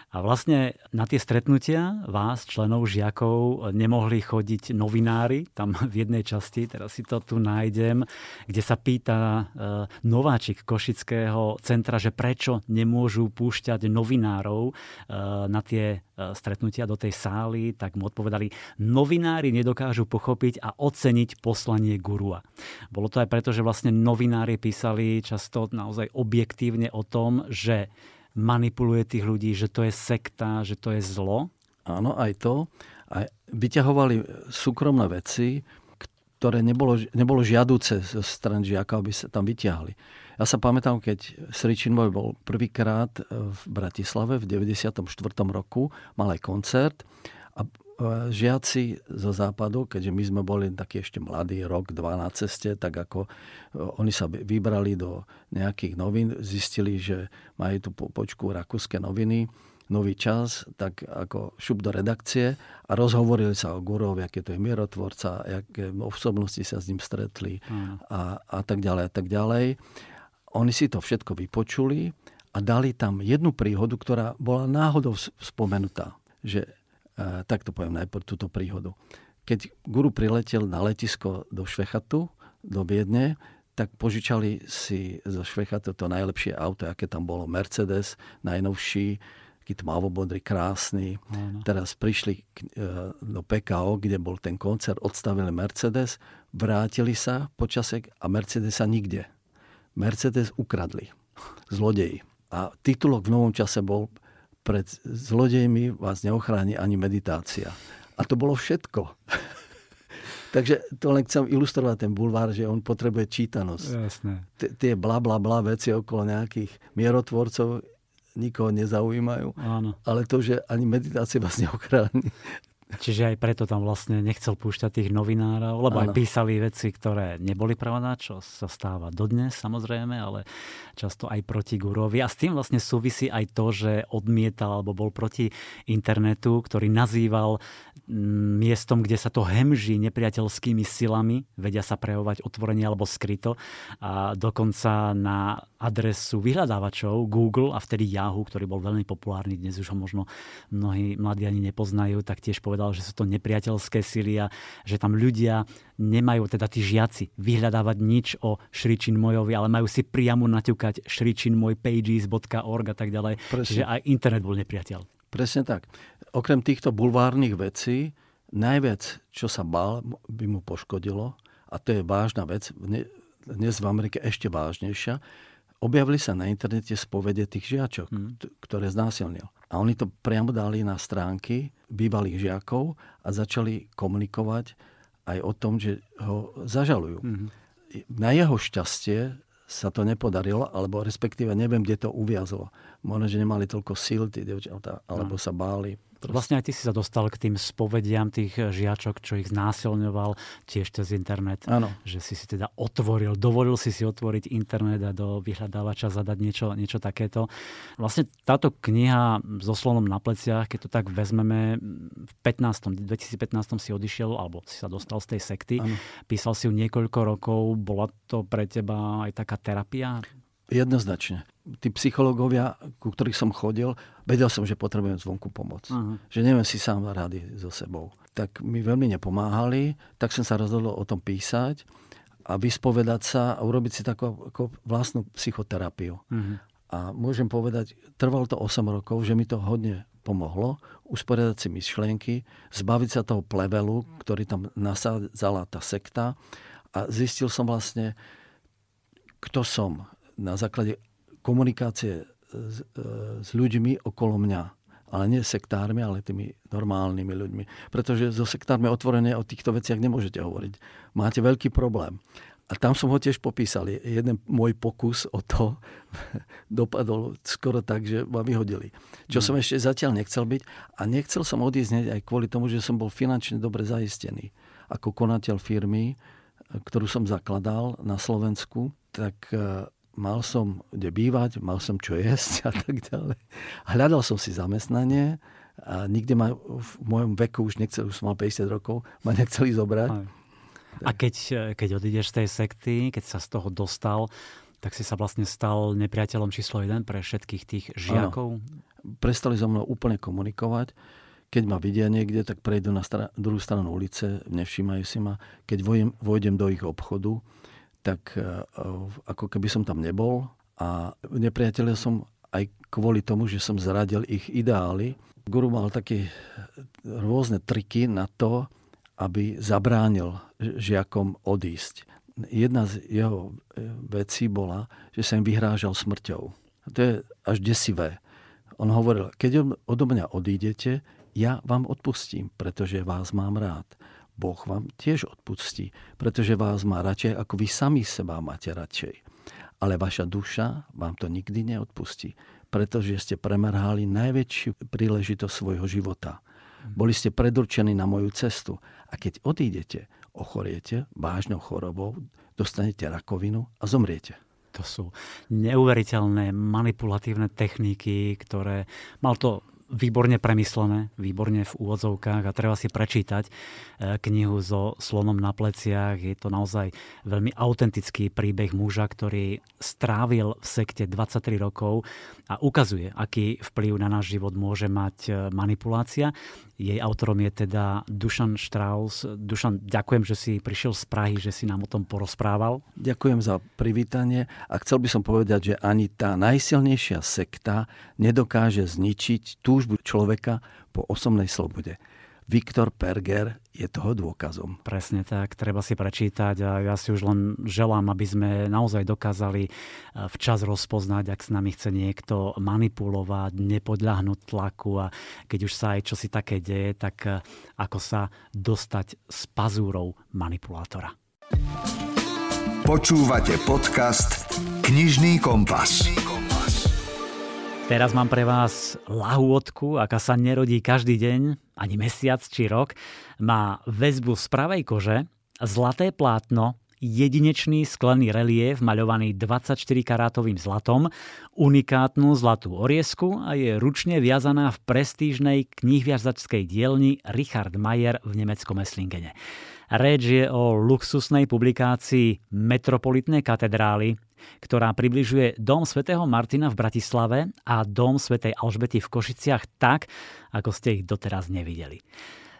A vlastne na tie stretnutia vás, členov žiakov, nemohli chodiť novinári, tam v jednej časti, teraz si to tu nájdem, kde sa pýta e, nováčik Košického centra, že prečo nemôžu púšťať novinárov e, na tie e, stretnutia do tej sály, tak mu odpovedali, novinári nedokážu pochopiť a oceniť poslanie gurua. Bolo to aj preto, že vlastne novinári písali často naozaj objektívne o tom, že manipuluje tých ľudí, že to je sekta, že to je zlo? Áno, aj to. A vyťahovali súkromné veci, ktoré nebolo, nebolo žiaduce zo stran žiaka, aby sa tam vyťahli. Ja sa pamätám, keď Sričin bol prvýkrát v Bratislave v 94. roku, mal aj koncert žiaci zo západu, keďže my sme boli takí ešte mladí, rok, dva na ceste, tak ako e, oni sa vybrali do nejakých novín, zistili, že majú tu počku rakúske noviny, nový čas, tak ako šup do redakcie a rozhovorili sa o Gurovi, aké to je mierotvorca, aké osobnosti sa s ním stretli a, a tak ďalej a tak ďalej. Oni si to všetko vypočuli a dali tam jednu príhodu, ktorá bola náhodou spomenutá, že tak to poviem najprv túto príhodu. Keď guru priletel na letisko do Švechatu, do Viedne, tak požičali si zo Švechatu to najlepšie auto, aké tam bolo. Mercedes, najnovší, taký tmavobodrý, krásny. Ano. Teraz prišli e, do PKO, kde bol ten koncert, odstavili Mercedes, vrátili sa počasek a Mercedesa nikde. Mercedes ukradli. Zlodeji. A titulok v novom čase bol pred zlodejmi vás neochráni ani meditácia. A to bolo všetko. Takže to len chcem ilustrovať ten bulvár, že on potrebuje čítanosť. Jasné. T- tie bla bla bla veci okolo nejakých mierotvorcov nikoho nezaujímajú. Áno. Ale to, že ani meditácia vás neochráni, Čiže aj preto tam vlastne nechcel púšťať tých novinárov, lebo ano. aj písali veci, ktoré neboli pravda, čo sa stáva dodnes samozrejme, ale často aj proti Gurovi. A s tým vlastne súvisí aj to, že odmietal alebo bol proti internetu, ktorý nazýval mm, miestom, kde sa to hemží nepriateľskými silami, vedia sa prejavovať otvorene alebo skryto. A dokonca na adresu vyhľadávačov Google a vtedy Yahoo, ktorý bol veľmi populárny, dnes už ho možno mnohí mladí ani nepoznajú, tak tiež povedal, povedal, že sú to nepriateľské síly a že tam ľudia nemajú, teda tí žiaci, vyhľadávať nič o Šričin Mojovi, ale majú si priamo naťukať šričinmojpages.org a tak ďalej. Presne. Čiže aj internet bol nepriateľ. Presne tak. Okrem týchto bulvárnych vecí, najviac, čo sa bál, by mu poškodilo, a to je vážna vec, dnes v Amerike ešte vážnejšia, objavili sa na internete spovede tých žiačok, hmm. ktoré znásilnil. A oni to priamo dali na stránky bývalých žiakov a začali komunikovať aj o tom, že ho zažalujú. Hmm. Na jeho šťastie sa to nepodarilo, alebo respektíve neviem, kde to uviazlo. Možno, že nemali toľko síl tí devčatá, alebo no. sa báli. Vlastne aj ty si sa dostal k tým spovediam tých žiačok, čo ich znásilňoval tiež cez internet. Áno. Že si si teda otvoril, dovolil si si otvoriť internet a do vyhľadávača zadať niečo, niečo takéto. Vlastne táto kniha so slonom na pleciach, keď to tak vezmeme, v 15. 2015 si odišiel, alebo si sa dostal z tej sekty, ano. písal si ju niekoľko rokov, bola to pre teba aj taká terapia? Jednoznačne. Tí psychológovia, ku ktorých som chodil, vedel som, že potrebujem zvonku pomoc. Uh-huh. Že neviem si sám rady so sebou. Tak mi veľmi nepomáhali, tak som sa rozhodol o tom písať a vyspovedať sa a urobiť si takú ako vlastnú psychoterapiu. Uh-huh. A môžem povedať, trvalo to 8 rokov, že mi to hodne pomohlo usporiadať si myšlienky, zbaviť sa toho plevelu, ktorý tam nasádzala tá sekta a zistil som vlastne, kto som, na základe komunikácie s, e, s ľuďmi okolo mňa. Ale nie sektármi, ale tými normálnymi ľuďmi. Pretože so sektármi otvorene o týchto veciach nemôžete hovoriť. Máte veľký problém. A tam som ho tiež popísal. Jeden môj pokus o to dopadol skoro tak, že ma vyhodili. Čo mm. som ešte zatiaľ nechcel byť. A nechcel som odísť aj kvôli tomu, že som bol finančne dobre zaistený. Ako konateľ firmy, ktorú som zakladal na Slovensku, tak e, mal som kde bývať, mal som čo jesť a tak ďalej. Hľadal som si zamestnanie a nikde ma v mojom veku už nechcel, už som mal 50 rokov, ma nechceli zobrať. Aj. A keď, keď odídeš z tej sekty, keď sa z toho dostal, tak si sa vlastne stal nepriateľom číslo jeden pre všetkých tých žiakov? Ano. Prestali so mnou úplne komunikovať. Keď ma vidia niekde, tak prejdú na stra- druhú stranu ulice, nevšímajú si ma. Keď vojdem, vojdem do ich obchodu, tak e, ako keby som tam nebol a nepriateľia som aj kvôli tomu, že som zradil ich ideály. Guru mal také rôzne triky na to, aby zabránil žiakom odísť. Jedna z jeho e, vecí bola, že sa im vyhrážal smrťou. To je až desivé. On hovoril, keď odo mňa odídete, ja vám odpustím, pretože vás mám rád. Boh vám tiež odpustí, pretože vás má radšej, ako vy sami seba máte radšej. Ale vaša duša vám to nikdy neodpustí, pretože ste premerhali najväčšiu príležitosť svojho života. Boli ste predurčení na moju cestu a keď odídete, ochoriete vážnou chorobou, dostanete rakovinu a zomriete. To sú neuveriteľné manipulatívne techniky, ktoré mal to výborne premyslené, výborne v úvodzovkách a treba si prečítať e, knihu so slonom na pleciach. Je to naozaj veľmi autentický príbeh muža, ktorý strávil v sekte 23 rokov a ukazuje, aký vplyv na náš život môže mať e, manipulácia. Jej autorom je teda Dušan Strauss. Dušan, ďakujem, že si prišiel z Prahy, že si nám o tom porozprával. Ďakujem za privítanie a chcel by som povedať, že ani tá najsilnejšia sekta nedokáže zničiť túžbu človeka po osobnej slobode. Viktor Perger je toho dôkazom. Presne tak, treba si prečítať a ja si už len želám, aby sme naozaj dokázali eh, včas rozpoznať, ak s nami chce niekto manipulovať, nepodľahnúť tlaku a keď už sa aj čosi také deje, tak eh, ako sa dostať z pazúrov manipulátora. Počúvate podcast Knižný kompas. Teraz mám pre vás lahôdku, aká sa nerodí každý deň, ani mesiac či rok. Má väzbu z pravej kože, zlaté plátno, jedinečný sklený relief maľovaný 24 karátovým zlatom, unikátnu zlatú oriesku a je ručne viazaná v prestížnej knihviazačskej dielni Richard Mayer v nemeckom Esslingene. Reč je o luxusnej publikácii Metropolitnej katedrály, ktorá približuje Dom svätého Martina v Bratislave a Dom svätej Alžbety v Košiciach tak, ako ste ich doteraz nevideli.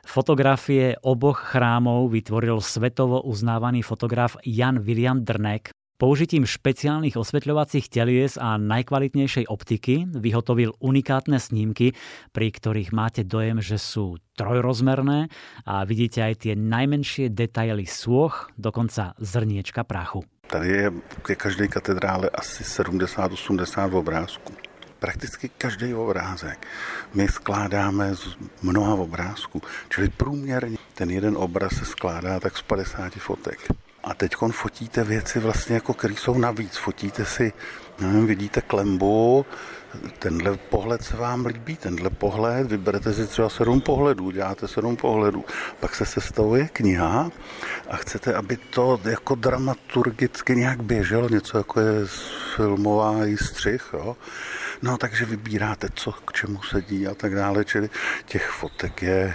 Fotografie oboch chrámov vytvoril svetovo uznávaný fotograf Jan William Drnek. Použitím špeciálnych osvetľovacích telies a najkvalitnejšej optiky vyhotovil unikátne snímky, pri ktorých máte dojem, že sú trojrozmerné a vidíte aj tie najmenšie detaily sôch, dokonca zrniečka prachu. Tady je ke každé katedrále asi 70-80 obrázků prakticky každý obrázek my skládáme z mnoha obrázků. Čili průměrně ten jeden obraz se skládá tak z 50 fotek. A teď fotíte věci vlastně jako, které jsou navíc. Fotíte si, nevím, vidíte klembu, tenhle pohled se vám líbí, tenhle pohled, vyberete si třeba sedm pohledů, děláte sedm pohledů, pak se sestavuje kniha a chcete, aby to jako dramaturgicky nějak běželo, něco jako je filmová střih, jo? No takže vybíráte, co k čemu sedí a tak dále, čili těch fotek je,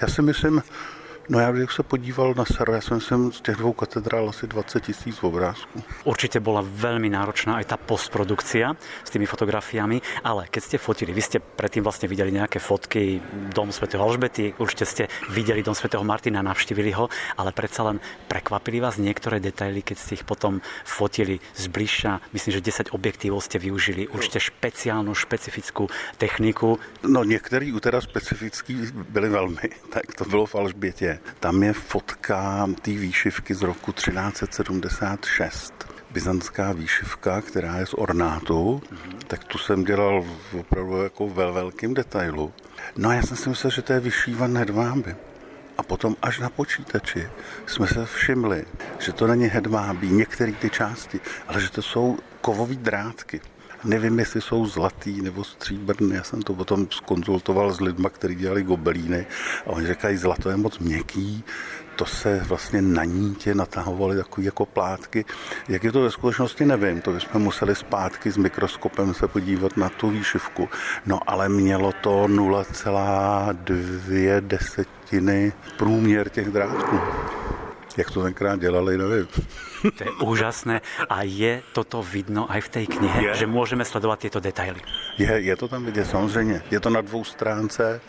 já si myslím, No ja bych sa podíval na server, ja som myslím z těch dvou katedrál asi 20 tisíc obrázků. Určite bola veľmi náročná aj tá postprodukcia s tými fotografiami, ale keď ste fotili, vy ste predtým vlastne videli nejaké fotky Dom svätého Alžbety, určite ste videli Dom svätého Martina, navštívili ho, ale predsa len prekvapili vás niektoré detaily, keď ste ich potom fotili zbližša. Myslím, že 10 objektívov ste využili, určite špeciálnu, špecifickú techniku. No některý teda specifický byly velmi, tak to bylo v Alžbětě tam je fotka té výšivky z roku 1376 byzantská výšivka, která je z ornátu, tak tu jsem dělal opravdu jako ve velkém detailu. No a já jsem si myslel, že to je vyšívané hedváby. A potom až na počítači jsme se všimli, že to není hedvábí, některé ty části, ale že to jsou kovové drátky. Nevím, jestli jsou zlatý nebo stříbrný. Já jsem to potom skonzultoval s lidmi, kteří dělali gobelíny a oni říkají, zlato je moc měkký, to se vlastně na nítě natahovaly takové jako plátky. Jak je to ve skutečnosti, nevím. To bychom museli zpátky s mikroskopem se podívat na tu výšivku. No ale mělo to 0,2 desetiny průměr těch drátků. Jak to tenkrát dělali, nevím. To je úžasné a je toto vidno aj v tej knihe, je. že môžeme sledovať tieto detaily. Je, je to tam vidět, samozřejmě. Je to na dvou stránce,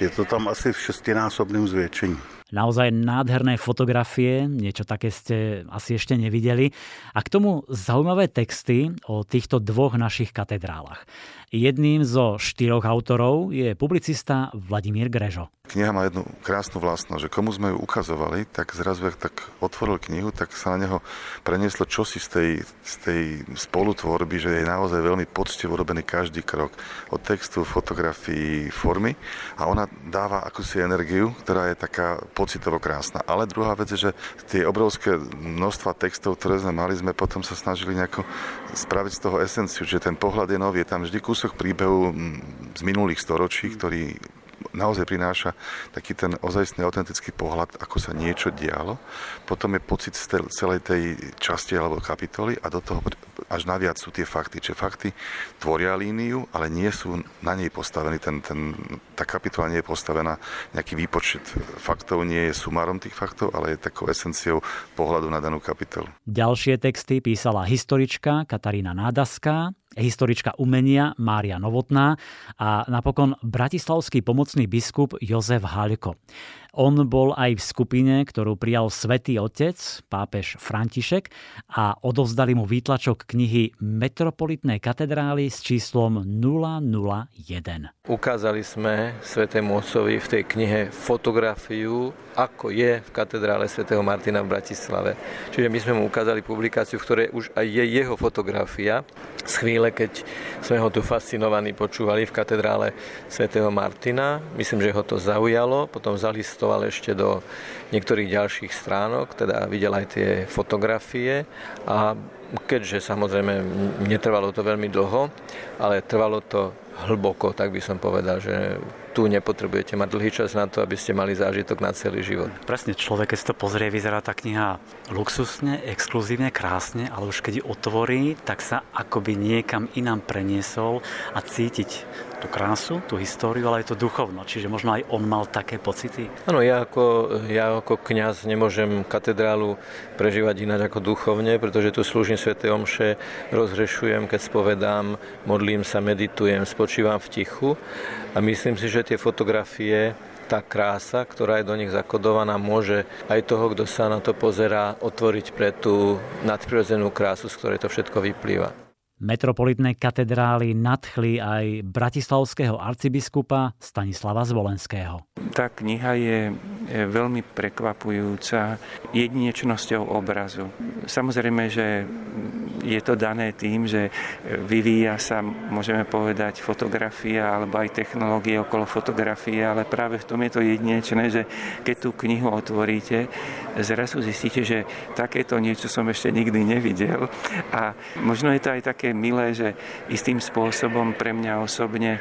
je to tam asi v šestinásobném zvětšení. Naozaj nádherné fotografie, niečo také ste asi ešte nevideli. A k tomu zaujímavé texty o týchto dvoch našich katedrálach. Jedným zo štyroch autorov je publicista Vladimír Grežo. Kniha má jednu krásnu vlastnosť, že komu sme ju ukazovali, tak zrazu, ak tak otvoril knihu, tak sa na neho prenieslo čosi z tej, z tej spolutvorby, že je naozaj veľmi poctivo robený každý krok. Od textu, fotografii, formy a ona dáva akúsi energiu, ktorá je taká pocitovo krásna. Ale druhá vec je, že tie obrovské množstva textov, ktoré sme mali, sme potom sa snažili nejako spraviť z toho esenciu, že ten pohľad je nový, je tam vždy kus kúsok príbehu mm, z minulých storočí, ktorý naozaj prináša taký ten ozajstný autentický pohľad, ako sa niečo dialo. Potom je pocit z celej tej časti alebo kapitoly a do toho až naviac sú tie fakty. Čiže fakty tvoria líniu, ale nie sú na nej postavení. Ten, ten, tá kapitola nie je postavená, nejaký výpočet faktov nie je sumárom tých faktov, ale je takou esenciou pohľadu na danú kapitolu. Ďalšie texty písala historička Katarína Nádaská, historička umenia Mária Novotná a napokon bratislavský pomocný biskup Jozef Haľko. On bol aj v skupine, ktorú prijal svätý Otec, pápež František a odovzdali mu výtlačok knihy Metropolitnej katedrály s číslom 001. Ukázali sme svätému Otcovi v tej knihe fotografiu, ako je v katedrále svätého Martina v Bratislave. Čiže my sme mu ukázali publikáciu, v ktorej už aj je jeho fotografia z chvíle, keď sme ho tu fascinovaní počúvali v katedrále svätého Martina. Myslím, že ho to zaujalo, potom zalistoval listoval ešte do niektorých ďalších stránok, teda videl aj tie fotografie a keďže samozrejme netrvalo to veľmi dlho, ale trvalo to hlboko, tak by som povedal, že tu nepotrebujete mať dlhý čas na to, aby ste mali zážitok na celý život. Presne, človek, keď si to pozrie, vyzerá tá kniha luxusne, exkluzívne, krásne, ale už keď ju otvorí, tak sa akoby niekam inám preniesol a cítiť tú krásu, tú históriu, ale aj to duchovno. Čiže možno aj on mal také pocity? Áno, ja ako, ja ako kňaz nemôžem katedrálu prežívať ináč ako duchovne, pretože tu slúžim Sv. Omše, rozhrešujem, keď spovedám, modlím sa, meditujem, spočívam v tichu a myslím si, že tie fotografie tá krása, ktorá je do nich zakodovaná, môže aj toho, kto sa na to pozerá, otvoriť pre tú nadprirodzenú krásu, z ktorej to všetko vyplýva. Metropolitné katedrály nadchli aj bratislavského arcibiskupa Stanislava Zvolenského. Tá kniha je veľmi prekvapujúca jedinečnosťou obrazu. Samozrejme, že je to dané tým, že vyvíja sa, môžeme povedať, fotografia alebo aj technológie okolo fotografie, ale práve v tom je to jedinečné, že keď tú knihu otvoríte, zrazu zistíte, že takéto niečo som ešte nikdy nevidel a možno je to aj také milé, že istým spôsobom pre mňa osobne e,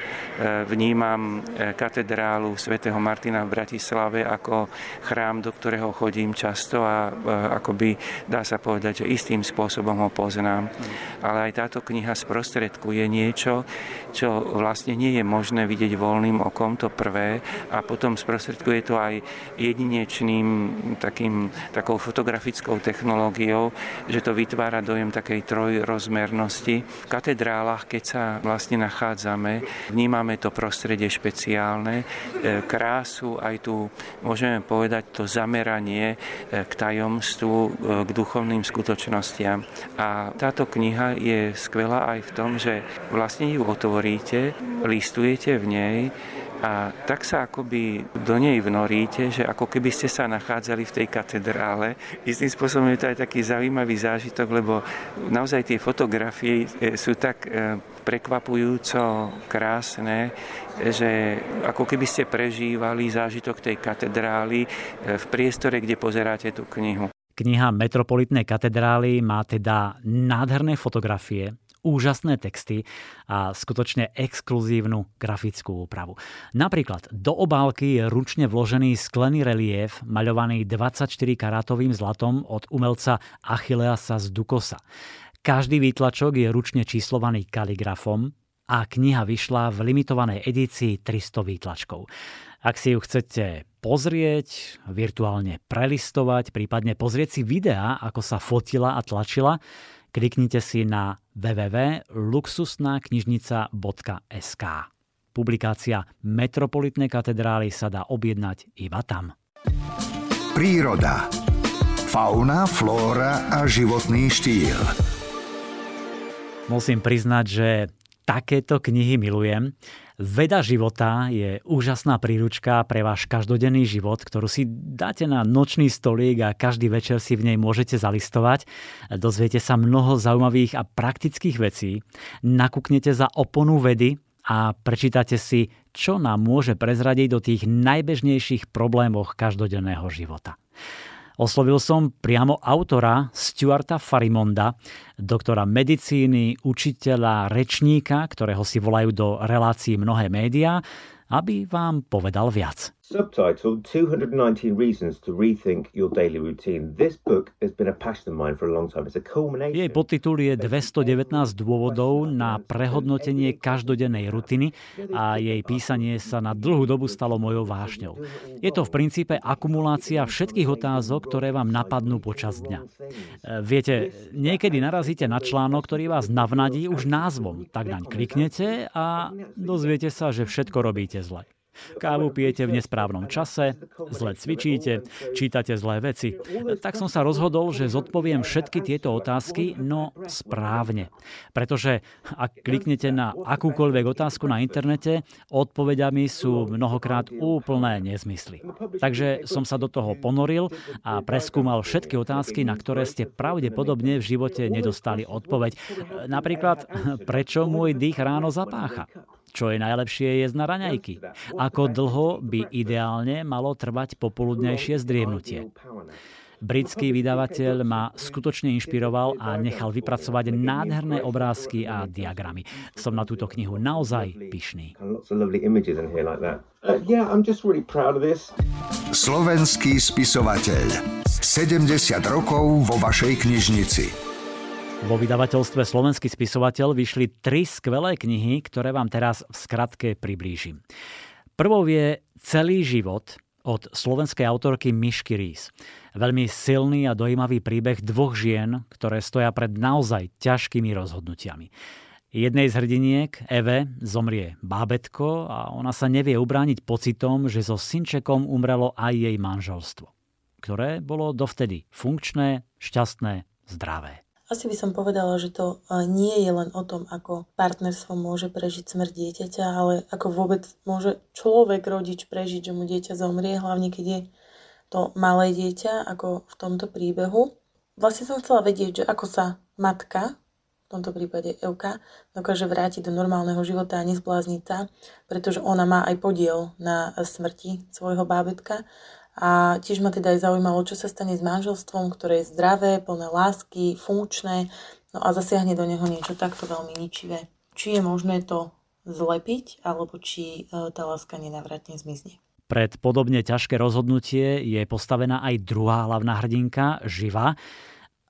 vnímam e, katedrálu svätého Martina v Bratislave ako chrám, do ktorého chodím často a e, akoby dá sa povedať, že istým spôsobom ho poznám. Ale aj táto kniha sprostredkuje niečo, čo vlastne nie je možné vidieť voľným okom, to prvé, a potom sprostredkuje to aj jedinečným takým, takou fotografickou technológiou, že to vytvára dojem takej trojrozmernosti. V katedrálach, keď sa vlastne nachádzame, vnímame to prostredie špeciálne, e, krásu, aj tu môžeme povedať to zameranie e, k tajomstvu, e, k duchovným skutočnostiam. A táto kniha je skvelá aj v tom, že vlastne ju otvoríte, listujete v nej, a tak sa akoby do nej vnoríte, že ako keby ste sa nachádzali v tej katedrále. Istým spôsobom je to aj taký zaujímavý zážitok, lebo naozaj tie fotografie e, sú tak e, prekvapujúco krásne, že ako keby ste prežívali zážitok tej katedrály e, v priestore, kde pozeráte tú knihu. Kniha Metropolitnej katedrály má teda nádherné fotografie, úžasné texty a skutočne exkluzívnu grafickú úpravu. Napríklad do obálky je ručne vložený sklený relief maľovaný 24 karátovým zlatom od umelca Achilleasa z Dukosa. Každý výtlačok je ručne číslovaný kaligrafom a kniha vyšla v limitovanej edícii 300 výtlačkov. Ak si ju chcete pozrieť, virtuálne prelistovať, prípadne pozrieť si videá, ako sa fotila a tlačila, kliknite si na www.luxusnaknižnica.sk. Publikácia Metropolitnej katedrály sa dá objednať iba tam. Príroda. Fauna, flóra a životný štýl. Musím priznať, že takéto knihy milujem. Veda života je úžasná príručka pre váš každodenný život, ktorú si dáte na nočný stolík a každý večer si v nej môžete zalistovať. Dozviete sa mnoho zaujímavých a praktických vecí. Nakúknete za oponu vedy a prečítate si, čo nám môže prezradiť do tých najbežnejších problémoch každodenného života. Oslovil som priamo autora Stuarta Farimonda, doktora medicíny, učiteľa, rečníka, ktorého si volajú do relácií mnohé médiá, aby vám povedal viac. Subtitled 219 Reasons to Rethink Your Daily Routine. This book has been a passion of mine for a long time. It's a culmination. Jej podtitul je 219 dôvodov na prehodnotenie každodennej rutiny a jej písanie sa na dlhú dobu stalo mojou vášňou. Je to v princípe akumulácia všetkých otázok, ktoré vám napadnú počas dňa. Viete, niekedy narazíte na článok, ktorý vás navnadí už názvom. Tak naň kliknete a dozviete sa, že všetko robíte zle. Kávu pijete v nesprávnom čase, zle cvičíte, čítate zlé veci. Tak som sa rozhodol, že zodpoviem všetky tieto otázky, no správne. Pretože ak kliknete na akúkoľvek otázku na internete, odpovediami sú mnohokrát úplné nezmysly. Takže som sa do toho ponoril a preskúmal všetky otázky, na ktoré ste pravdepodobne v živote nedostali odpoveď. Napríklad, prečo môj dých ráno zapácha? Čo je najlepšie jesť na raňajky? Ako dlho by ideálne malo trvať popoludnejšie zdriemnutie? Britský vydavateľ ma skutočne inšpiroval a nechal vypracovať nádherné obrázky a diagramy. Som na túto knihu naozaj pyšný. Slovenský spisovateľ. 70 rokov vo vašej knižnici. Vo vydavateľstve Slovenský spisovateľ vyšli tri skvelé knihy, ktoré vám teraz v skratke priblížim. Prvou je Celý život od slovenskej autorky Mišky Rís. Veľmi silný a dojímavý príbeh dvoch žien, ktoré stoja pred naozaj ťažkými rozhodnutiami. Jednej z hrdiniek, Eve, zomrie bábetko a ona sa nevie ubrániť pocitom, že so synčekom umrelo aj jej manželstvo, ktoré bolo dovtedy funkčné, šťastné, zdravé. Asi by som povedala, že to e, nie je len o tom, ako partnerstvo môže prežiť smrť dieťaťa, ale ako vôbec môže človek, rodič prežiť, že mu dieťa zomrie, hlavne keď je to malé dieťa, ako v tomto príbehu. Vlastne som chcela vedieť, že ako sa matka v tomto prípade Euka, dokáže vrátiť do normálneho života a nezblázniť sa, pretože ona má aj podiel na smrti svojho bábetka. A tiež ma teda aj zaujímalo, čo sa stane s manželstvom, ktoré je zdravé, plné lásky, funkčné, no a zasiahne do neho niečo takto veľmi ničivé. Či je možné to zlepiť, alebo či e, tá láska nenavratne zmizne. Pred podobne ťažké rozhodnutie je postavená aj druhá hlavná hrdinka, Živa,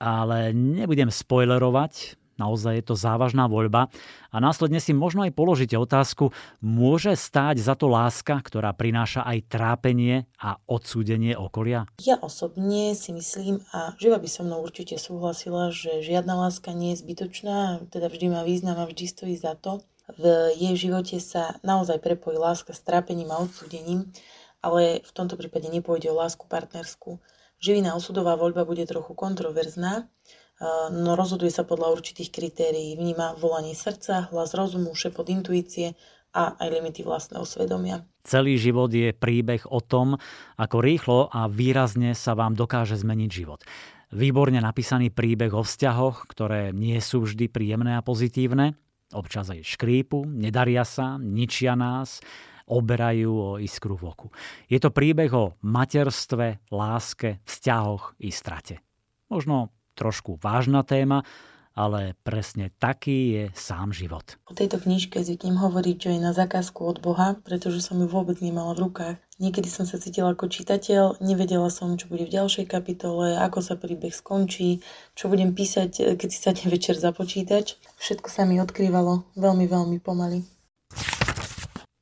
ale nebudem spoilerovať, Naozaj je to závažná voľba a následne si možno aj položíte otázku, môže stáť za to láska, ktorá prináša aj trápenie a odsúdenie okolia? Ja osobne si myslím a živa by so mnou určite súhlasila, že žiadna láska nie je zbytočná, teda vždy má význam a vždy stojí za to. V jej živote sa naozaj prepojí láska s trápením a odsúdením, ale v tomto prípade nepôjde o lásku partnerskú. Živina osudová voľba bude trochu kontroverzná, no rozhoduje sa podľa určitých kritérií. Vníma volanie srdca, hlas rozumu, šepot intuície a aj limity vlastného svedomia. Celý život je príbeh o tom, ako rýchlo a výrazne sa vám dokáže zmeniť život. Výborne napísaný príbeh o vzťahoch, ktoré nie sú vždy príjemné a pozitívne, občas aj škrípu, nedaria sa, ničia nás, oberajú o iskru v oku. Je to príbeh o materstve, láske, vzťahoch i strate. Možno trošku vážna téma, ale presne taký je sám život. O tejto knižke zvyknem hovoriť, že je na zakázku od Boha, pretože som ju vôbec nemala v rukách. Niekedy som sa cítila ako čitateľ, nevedela som, čo bude v ďalšej kapitole, ako sa príbeh skončí, čo budem písať, keď si sadne večer za počítač. Všetko sa mi odkrývalo veľmi, veľmi pomaly.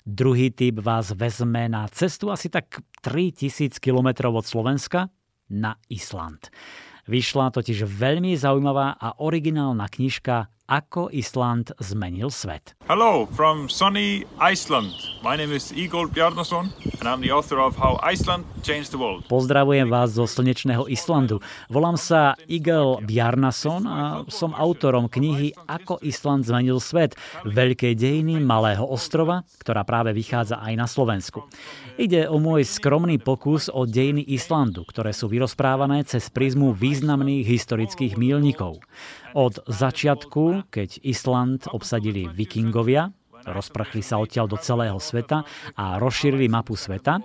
Druhý typ vás vezme na cestu asi tak 3000 km od Slovenska na Island. Vyšla totiž veľmi zaujímavá a originálna knižka ako Island zmenil svet. Hello from sunny Iceland. My name is Igor Bjarnason and I'm the author of How Iceland Changed the World. Pozdravujem vás zo slnečného Islandu. Volám sa Igor Bjarnason a som autorom knihy Ako Island zmenil svet. Veľké dejiny malého ostrova, ktorá práve vychádza aj na Slovensku. Ide o môj skromný pokus o dejiny Islandu, ktoré sú vyrozprávané cez prízmu významných historických mílnikov. Od začiatku, keď Island obsadili vikingovia, rozprchli sa odtiaľ do celého sveta a rozšírili mapu sveta,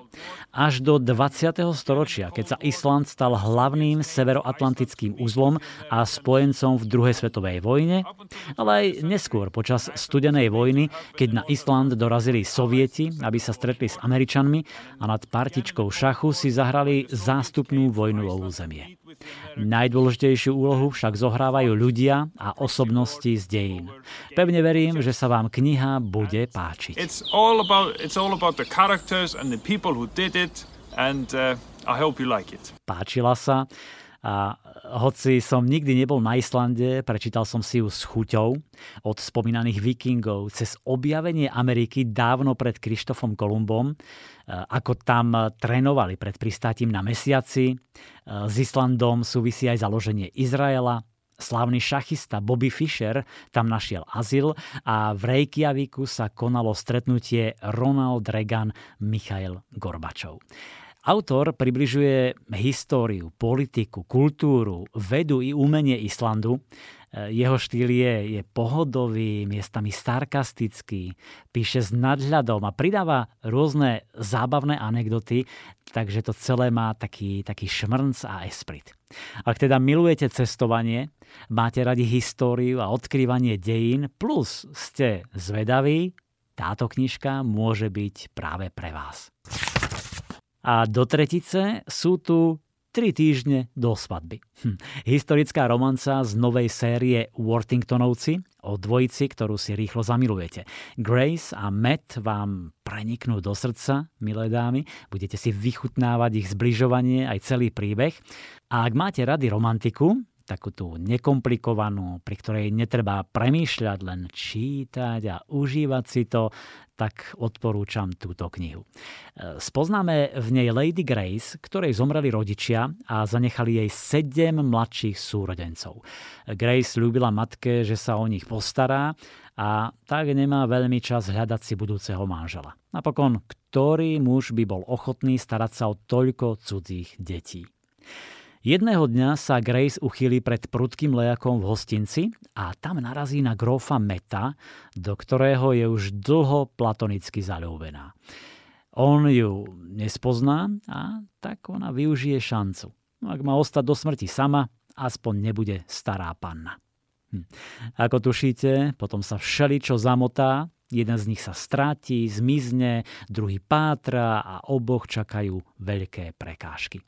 až do 20. storočia, keď sa Island stal hlavným severoatlantickým uzlom a spojencom v druhej svetovej vojne, ale aj neskôr počas studenej vojny, keď na Island dorazili sovieti, aby sa stretli s Američanmi a nad partičkou šachu si zahrali zástupnú vojnu o územie. Najdôležitejšiu úlohu však zohrávajú ľudia a osobnosti z dejín. Pevne verím, že sa vám kniha bude páčiť. Uh. Páčila sa a hoci som nikdy nebol na Islande, prečítal som si ju s chuťou od spomínaných vikingov cez objavenie Ameriky dávno pred Krištofom Kolumbom, e, ako tam trénovali pred pristátím na mesiaci. E, s Islandom súvisí aj založenie Izraela, Slávny šachista Bobby Fischer tam našiel azyl a v Reykjaviku sa konalo stretnutie Ronald Reagan Michail Gorbačov. Autor približuje históriu, politiku, kultúru, vedu i umenie Islandu. E, jeho štýl je, je pohodový, miestami sarkastický, píše s nadhľadom a pridáva rôzne zábavné anekdoty, takže to celé má taký, taký šmrnc a esprit. Ak teda milujete cestovanie, máte radi históriu a odkrývanie dejín, plus ste zvedaví, táto knižka môže byť práve pre vás. A do tretice sú tu tri týždne do svadby. Hm. Historická romanca z novej série Worthingtonovci o dvojici, ktorú si rýchlo zamilujete. Grace a Matt vám preniknú do srdca, milé dámy, budete si vychutnávať ich zbližovanie aj celý príbeh. A ak máte rady romantiku, takú tú nekomplikovanú, pri ktorej netreba premýšľať, len čítať a užívať si to, tak odporúčam túto knihu. E, spoznáme v nej Lady Grace, ktorej zomreli rodičia a zanechali jej sedem mladších súrodencov. Grace ľúbila matke, že sa o nich postará a tak nemá veľmi čas hľadať si budúceho manžela. Napokon, ktorý muž by bol ochotný starať sa o toľko cudzích detí? Jedného dňa sa Grace uchýli pred prudkým lejakom v hostinci a tam narazí na grófa Meta, do ktorého je už dlho platonicky zalúbená. On ju nespozná a tak ona využije šancu. No, ak má ostať do smrti sama, aspoň nebude stará panna. Hm. Ako tušíte, potom sa všeličo zamotá, jeden z nich sa stráti, zmizne, druhý pátra a oboch čakajú veľké prekážky.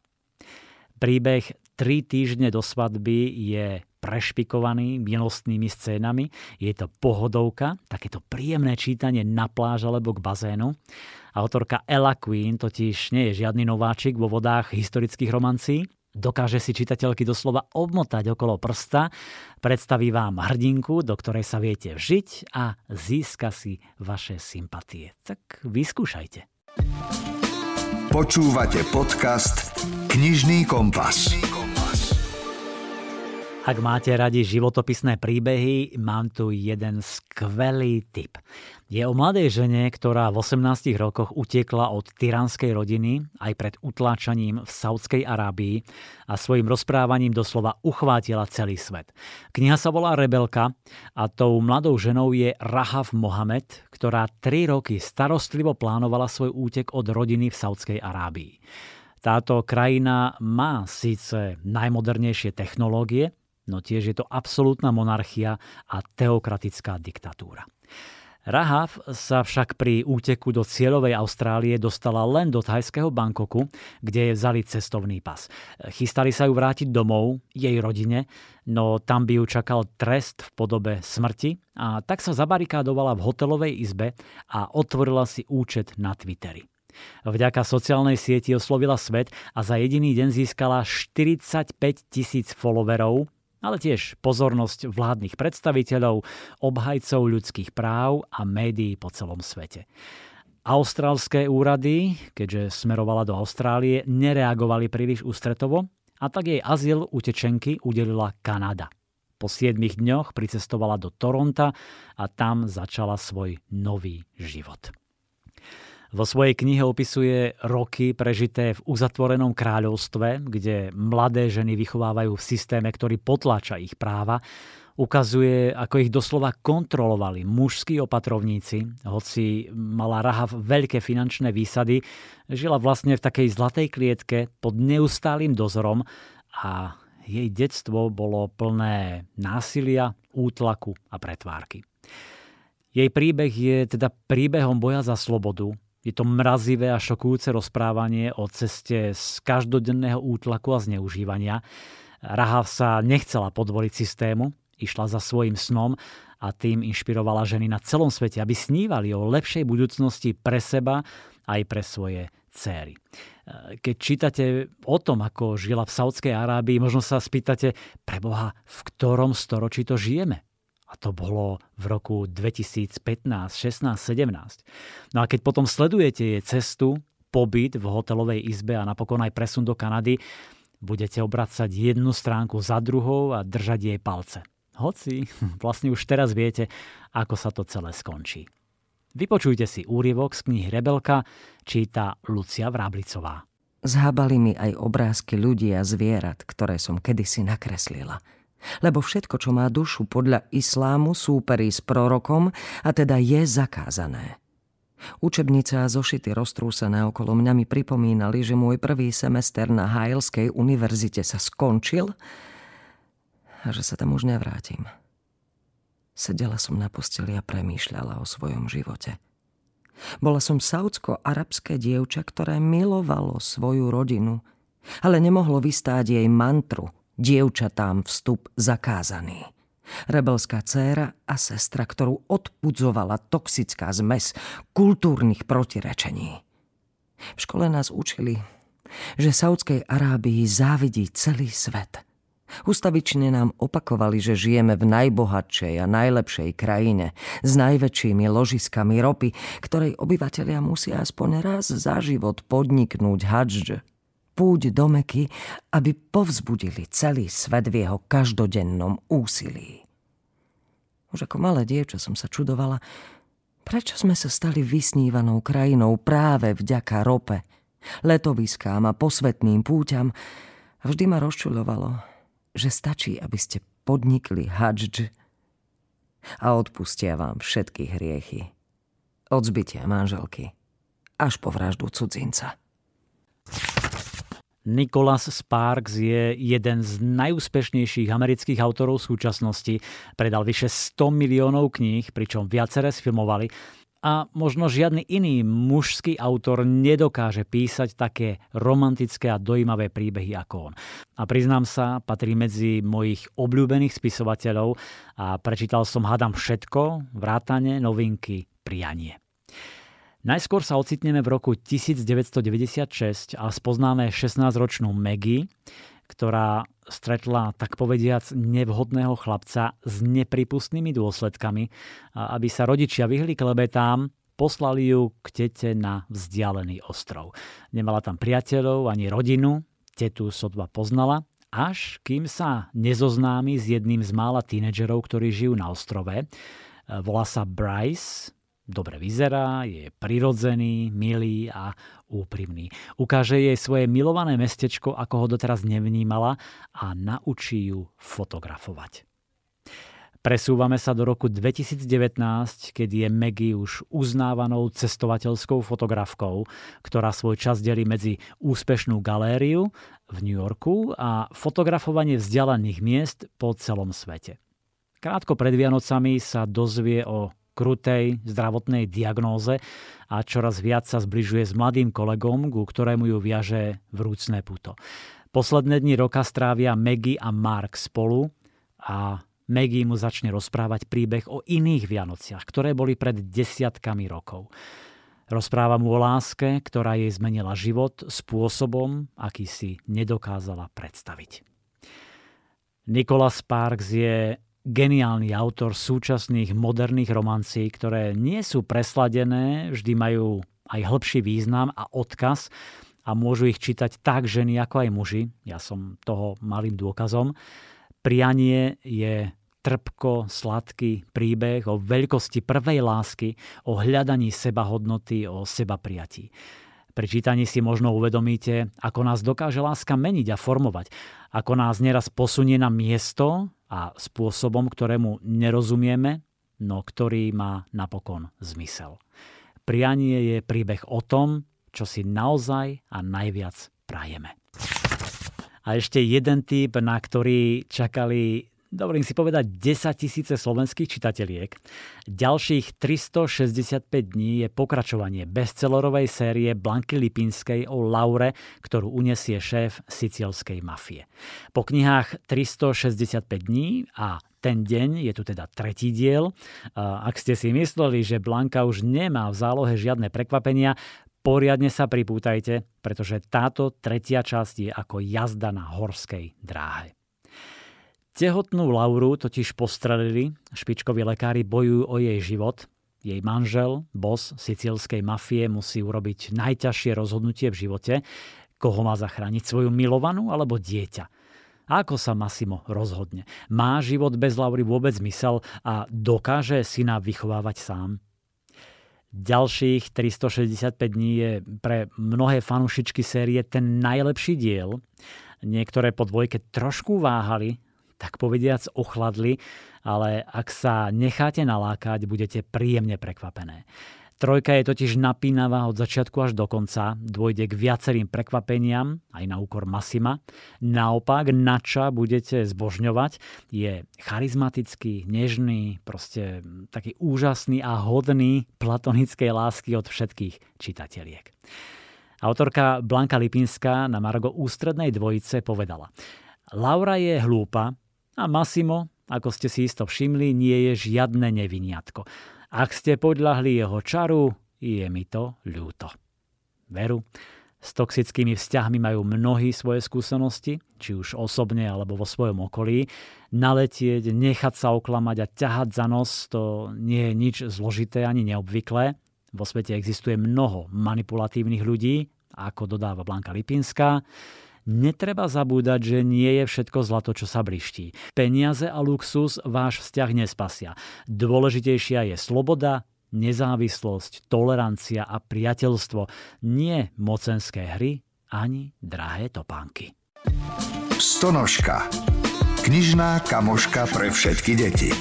Príbeh tri týždne do svadby je prešpikovaný milostnými scénami. Je to pohodovka, takéto príjemné čítanie na pláž alebo k bazénu. Autorka Ella Queen totiž nie je žiadny nováčik vo vodách historických romancí. Dokáže si čitateľky doslova obmotať okolo prsta, predstaví vám hrdinku, do ktorej sa viete vžiť a získa si vaše sympatie. Tak vyskúšajte. Počúvate podcast Knižný kompas. Ak máte radi životopisné príbehy, mám tu jeden skvelý tip. Je o mladej žene, ktorá v 18 rokoch utiekla od tyranskej rodiny aj pred utláčaním v Saudskej Arábii a svojim rozprávaním doslova uchvátila celý svet. Kniha sa volá Rebelka a tou mladou ženou je Rahav Mohamed, ktorá 3 roky starostlivo plánovala svoj útek od rodiny v Saudskej Arábii. Táto krajina má síce najmodernejšie technológie, no tiež je to absolútna monarchia a teokratická diktatúra. Rahav sa však pri úteku do cieľovej Austrálie dostala len do thajského Bangkoku, kde je vzali cestovný pas. Chystali sa ju vrátiť domov, jej rodine, no tam by ju čakal trest v podobe smrti a tak sa zabarikádovala v hotelovej izbe a otvorila si účet na Twitteri. Vďaka sociálnej sieti oslovila svet a za jediný deň získala 45 tisíc followerov, ale tiež pozornosť vládnych predstaviteľov, obhajcov ľudských práv a médií po celom svete. Austrálske úrady, keďže smerovala do Austrálie, nereagovali príliš ústretovo a tak jej azyl utečenky udelila Kanada. Po 7 dňoch pricestovala do Toronta a tam začala svoj nový život. Vo svojej knihe opisuje roky prežité v uzatvorenom kráľovstve, kde mladé ženy vychovávajú v systéme, ktorý potláča ich práva. Ukazuje, ako ich doslova kontrolovali mužskí opatrovníci, hoci mala Raha veľké finančné výsady, žila vlastne v takej zlatej klietke pod neustálým dozorom a jej detstvo bolo plné násilia, útlaku a pretvárky. Jej príbeh je teda príbehom boja za slobodu, je to mrazivé a šokujúce rozprávanie o ceste z každodenného útlaku a zneužívania. Rahav sa nechcela podvoliť systému, išla za svojim snom a tým inšpirovala ženy na celom svete, aby snívali o lepšej budúcnosti pre seba aj pre svoje céry. Keď čítate o tom, ako žila v Saudskej Arábii, možno sa spýtate, preboha, v ktorom storočí to žijeme? A to bolo v roku 2015, 16, 17. No a keď potom sledujete jej cestu, pobyt v hotelovej izbe a napokon aj presun do Kanady, budete obracať jednu stránku za druhou a držať jej palce. Hoci vlastne už teraz viete, ako sa to celé skončí. Vypočujte si úrievok z knihy Rebelka, číta Lucia Vráblicová. Zhábali mi aj obrázky ľudí a zvierat, ktoré som kedysi nakreslila – lebo všetko, čo má dušu podľa islámu, súperí s prorokom a teda je zakázané. Učebnice a zošity roztrúsené okolo mňa mi pripomínali, že môj prvý semester na Hajlskej univerzite sa skončil a že sa tam už nevrátim. Sedela som na posteli a premýšľala o svojom živote. Bola som saudsko-arabské dievča, ktoré milovalo svoju rodinu, ale nemohlo vystáť jej mantru – dievčatám vstup zakázaný. Rebelská dcéra a sestra, ktorú odpudzovala toxická zmes kultúrnych protirečení. V škole nás učili, že Saudskej Arábii závidí celý svet. Ustavične nám opakovali, že žijeme v najbohatšej a najlepšej krajine s najväčšími ložiskami ropy, ktorej obyvatelia musia aspoň raz za život podniknúť hadždž. Púť do Meky, aby povzbudili celý svet v jeho každodennom úsilí. Už ako malé dievča som sa čudovala, prečo sme sa stali vysnívanou krajinou práve vďaka rope, letoviskám a posvetným púťam. Vždy ma rozčuľovalo, že stačí, aby ste podnikli hadždž a odpustia vám všetky hriechy. Od zbytia manželky až po vraždu cudzinca. Nicholas Sparks je jeden z najúspešnejších amerických autorov súčasnosti. Predal vyše 100 miliónov kníh, pričom viaceré sfilmovali a možno žiadny iný mužský autor nedokáže písať také romantické a dojímavé príbehy ako on. A priznám sa, patrí medzi mojich obľúbených spisovateľov a prečítal som hádam všetko, vrátane novinky Prianie. Najskôr sa ocitneme v roku 1996 a spoznáme 16-ročnú Maggie, ktorá stretla, tak povediac, nevhodného chlapca s nepripustnými dôsledkami. Aby sa rodičia vyhli klebetám, poslali ju k tete na vzdialený ostrov. Nemala tam priateľov ani rodinu, tetu sotva poznala, až kým sa nezoznámi s jedným z mála tínedžerov, ktorí žijú na ostrove. Volá sa Bryce, dobre vyzerá, je prirodzený, milý a úprimný. Ukáže jej svoje milované mestečko, ako ho doteraz nevnímala a naučí ju fotografovať. Presúvame sa do roku 2019, keď je Maggie už uznávanou cestovateľskou fotografkou, ktorá svoj čas delí medzi úspešnú galériu v New Yorku a fotografovanie vzdialených miest po celom svete. Krátko pred Vianocami sa dozvie o krutej zdravotnej diagnóze a čoraz viac sa zbližuje s mladým kolegom, ku ktorému ju viaže vrúcne puto. Posledné dni roka strávia Maggie a Mark spolu a Maggie mu začne rozprávať príbeh o iných Vianociach, ktoré boli pred desiatkami rokov. Rozpráva mu o láske, ktorá jej zmenila život spôsobom, aký si nedokázala predstaviť. Nicholas Sparks je geniálny autor súčasných moderných romancí, ktoré nie sú presladené, vždy majú aj hĺbší význam a odkaz a môžu ich čítať tak ženy ako aj muži. Ja som toho malým dôkazom. Prianie je trpko, sladký príbeh o veľkosti prvej lásky, o hľadaní sebahodnoty, o seba prijatí. Pri čítaní si možno uvedomíte, ako nás dokáže láska meniť a formovať, ako nás neraz posunie na miesto a spôsobom, ktorému nerozumieme, no ktorý má napokon zmysel. Prianie je príbeh o tom, čo si naozaj a najviac prajeme. A ešte jeden typ, na ktorý čakali dovolím si povedať, 10 tisíce slovenských čitateľiek. Ďalších 365 dní je pokračovanie bestsellerovej série Blanky Lipinskej o Laure, ktorú unesie šéf sicilskej mafie. Po knihách 365 dní a ten deň, je tu teda tretí diel. Ak ste si mysleli, že Blanka už nemá v zálohe žiadne prekvapenia, poriadne sa pripútajte, pretože táto tretia časť je ako jazda na horskej dráhe. Tehotnú Lauru totiž postrelili, špičkoví lekári bojujú o jej život. Jej manžel, bos sicilskej mafie, musí urobiť najťažšie rozhodnutie v živote, koho má zachrániť, svoju milovanú alebo dieťa. A ako sa Massimo rozhodne? Má život bez Laury vôbec zmysel a dokáže syna vychovávať sám? Ďalších 365 dní je pre mnohé fanúšičky série ten najlepší diel. Niektoré po dvojke trošku váhali, tak povediac ochladli, ale ak sa necháte nalákať, budete príjemne prekvapené. Trojka je totiž napínavá od začiatku až do konca, dôjde k viacerým prekvapeniam, aj na úkor Masima. Naopak, Nača budete zbožňovať, je charizmatický, nežný, proste taký úžasný a hodný platonickej lásky od všetkých čitateliek. Autorka Blanka Lipinská na Margo ústrednej dvojice povedala Laura je hlúpa, a Massimo, ako ste si isto všimli, nie je žiadne neviniatko. Ak ste podľahli jeho čaru, je mi to ľúto. Veru, S toxickými vzťahmi majú mnohí svoje skúsenosti, či už osobne alebo vo svojom okolí. Naletieť, nechať sa oklamať a ťahať za nos to nie je nič zložité ani neobvyklé. Vo svete existuje mnoho manipulatívnych ľudí, ako dodáva Blanka Lipinská. Netreba zabúdať, že nie je všetko zlato, čo sa bliští. Peniaze a luxus váš vzťah nespasia. Dôležitejšia je sloboda, nezávislosť, tolerancia a priateľstvo, nie mocenské hry ani drahé topánky. Stonožka. Knižná kamoška pre všetky deti.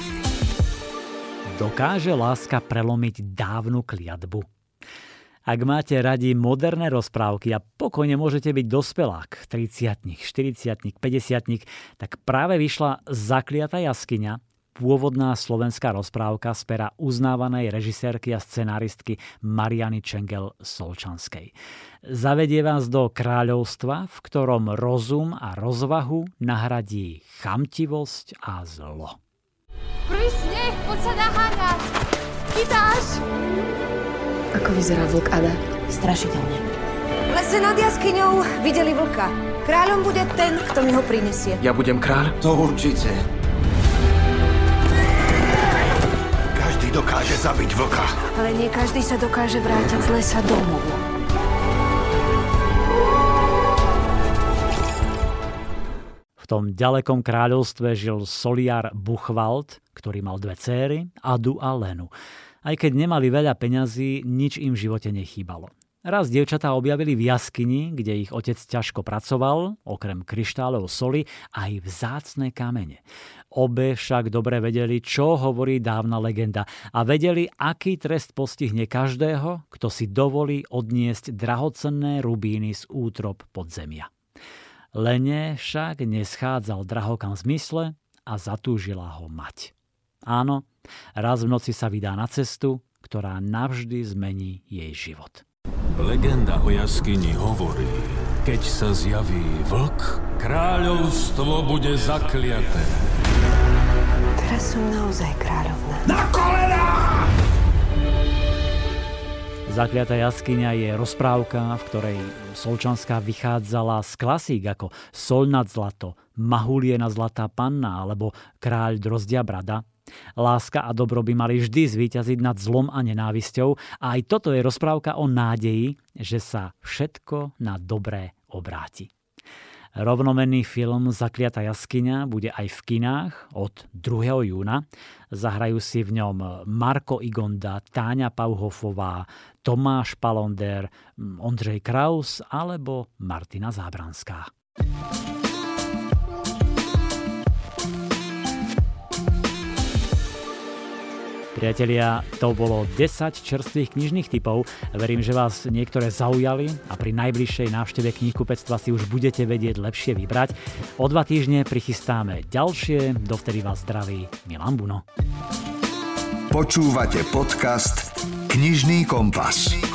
Dokáže láska prelomiť dávnu kliatbu? Ak máte radi moderné rozprávky a pokojne môžete byť dospelák, 30 40 50 tak práve vyšla Zakliatá jaskyňa, pôvodná slovenská rozprávka z pera uznávanej režisérky a scenáristky Mariany Čengel Solčanskej. Zavedie vás do kráľovstva, v ktorom rozum a rozvahu nahradí chamtivosť a zlo. Prvý sneh, poď sa naháňať! Chytáš? Ako vyzerá vlk Ada? Strašidelne. V lese nad jaskyňou videli vlka. Kráľom bude ten, kto mi ho prinesie. Ja budem kráľ? To určite. Každý dokáže zabiť vlka. Ale nie každý sa dokáže vrátiť z lesa domov. V tom ďalekom kráľovstve žil soliar Buchwald, ktorý mal dve céry, Adu a Lenu. Aj keď nemali veľa peňazí, nič im v živote nechýbalo. Raz dievčatá objavili v jaskyni, kde ich otec ťažko pracoval, okrem kryštálov soli, aj vzácne kamene. Obe však dobre vedeli, čo hovorí dávna legenda a vedeli, aký trest postihne každého, kto si dovolí odniesť drahocenné rubíny z útrop podzemia. Lene však neschádzal drahokam zmysle a zatúžila ho mať. Áno, raz v noci sa vydá na cestu, ktorá navždy zmení jej život. Legenda o jaskyni hovorí, keď sa zjaví vlk, kráľovstvo bude zakliaté. Teraz som naozaj kráľovná. Na kolená! Zakliatá jaskyňa je rozprávka, v ktorej Solčanská vychádzala z klasík ako Sol nad zlato, Mahuliená zlatá panna alebo Kráľ drozdia brada – Láska a dobro by mali vždy zvíťaziť nad zlom a nenávisťou a aj toto je rozprávka o nádeji, že sa všetko na dobré obráti. Rovnomenný film Zakliata jaskyňa bude aj v kinách od 2. júna. Zahrajú si v ňom Marko Igonda, Táňa Pauhofová, Tomáš Palonder, Ondřej Kraus alebo Martina Zábranská. Priatelia, to bolo 10 čerstvých knižných typov. Verím, že vás niektoré zaujali a pri najbližšej návšteve knihkupectva si už budete vedieť lepšie vybrať. O dva týždne prichystáme ďalšie, dovtedy vás zdraví Milan Buno. Počúvate podcast Knižný kompas.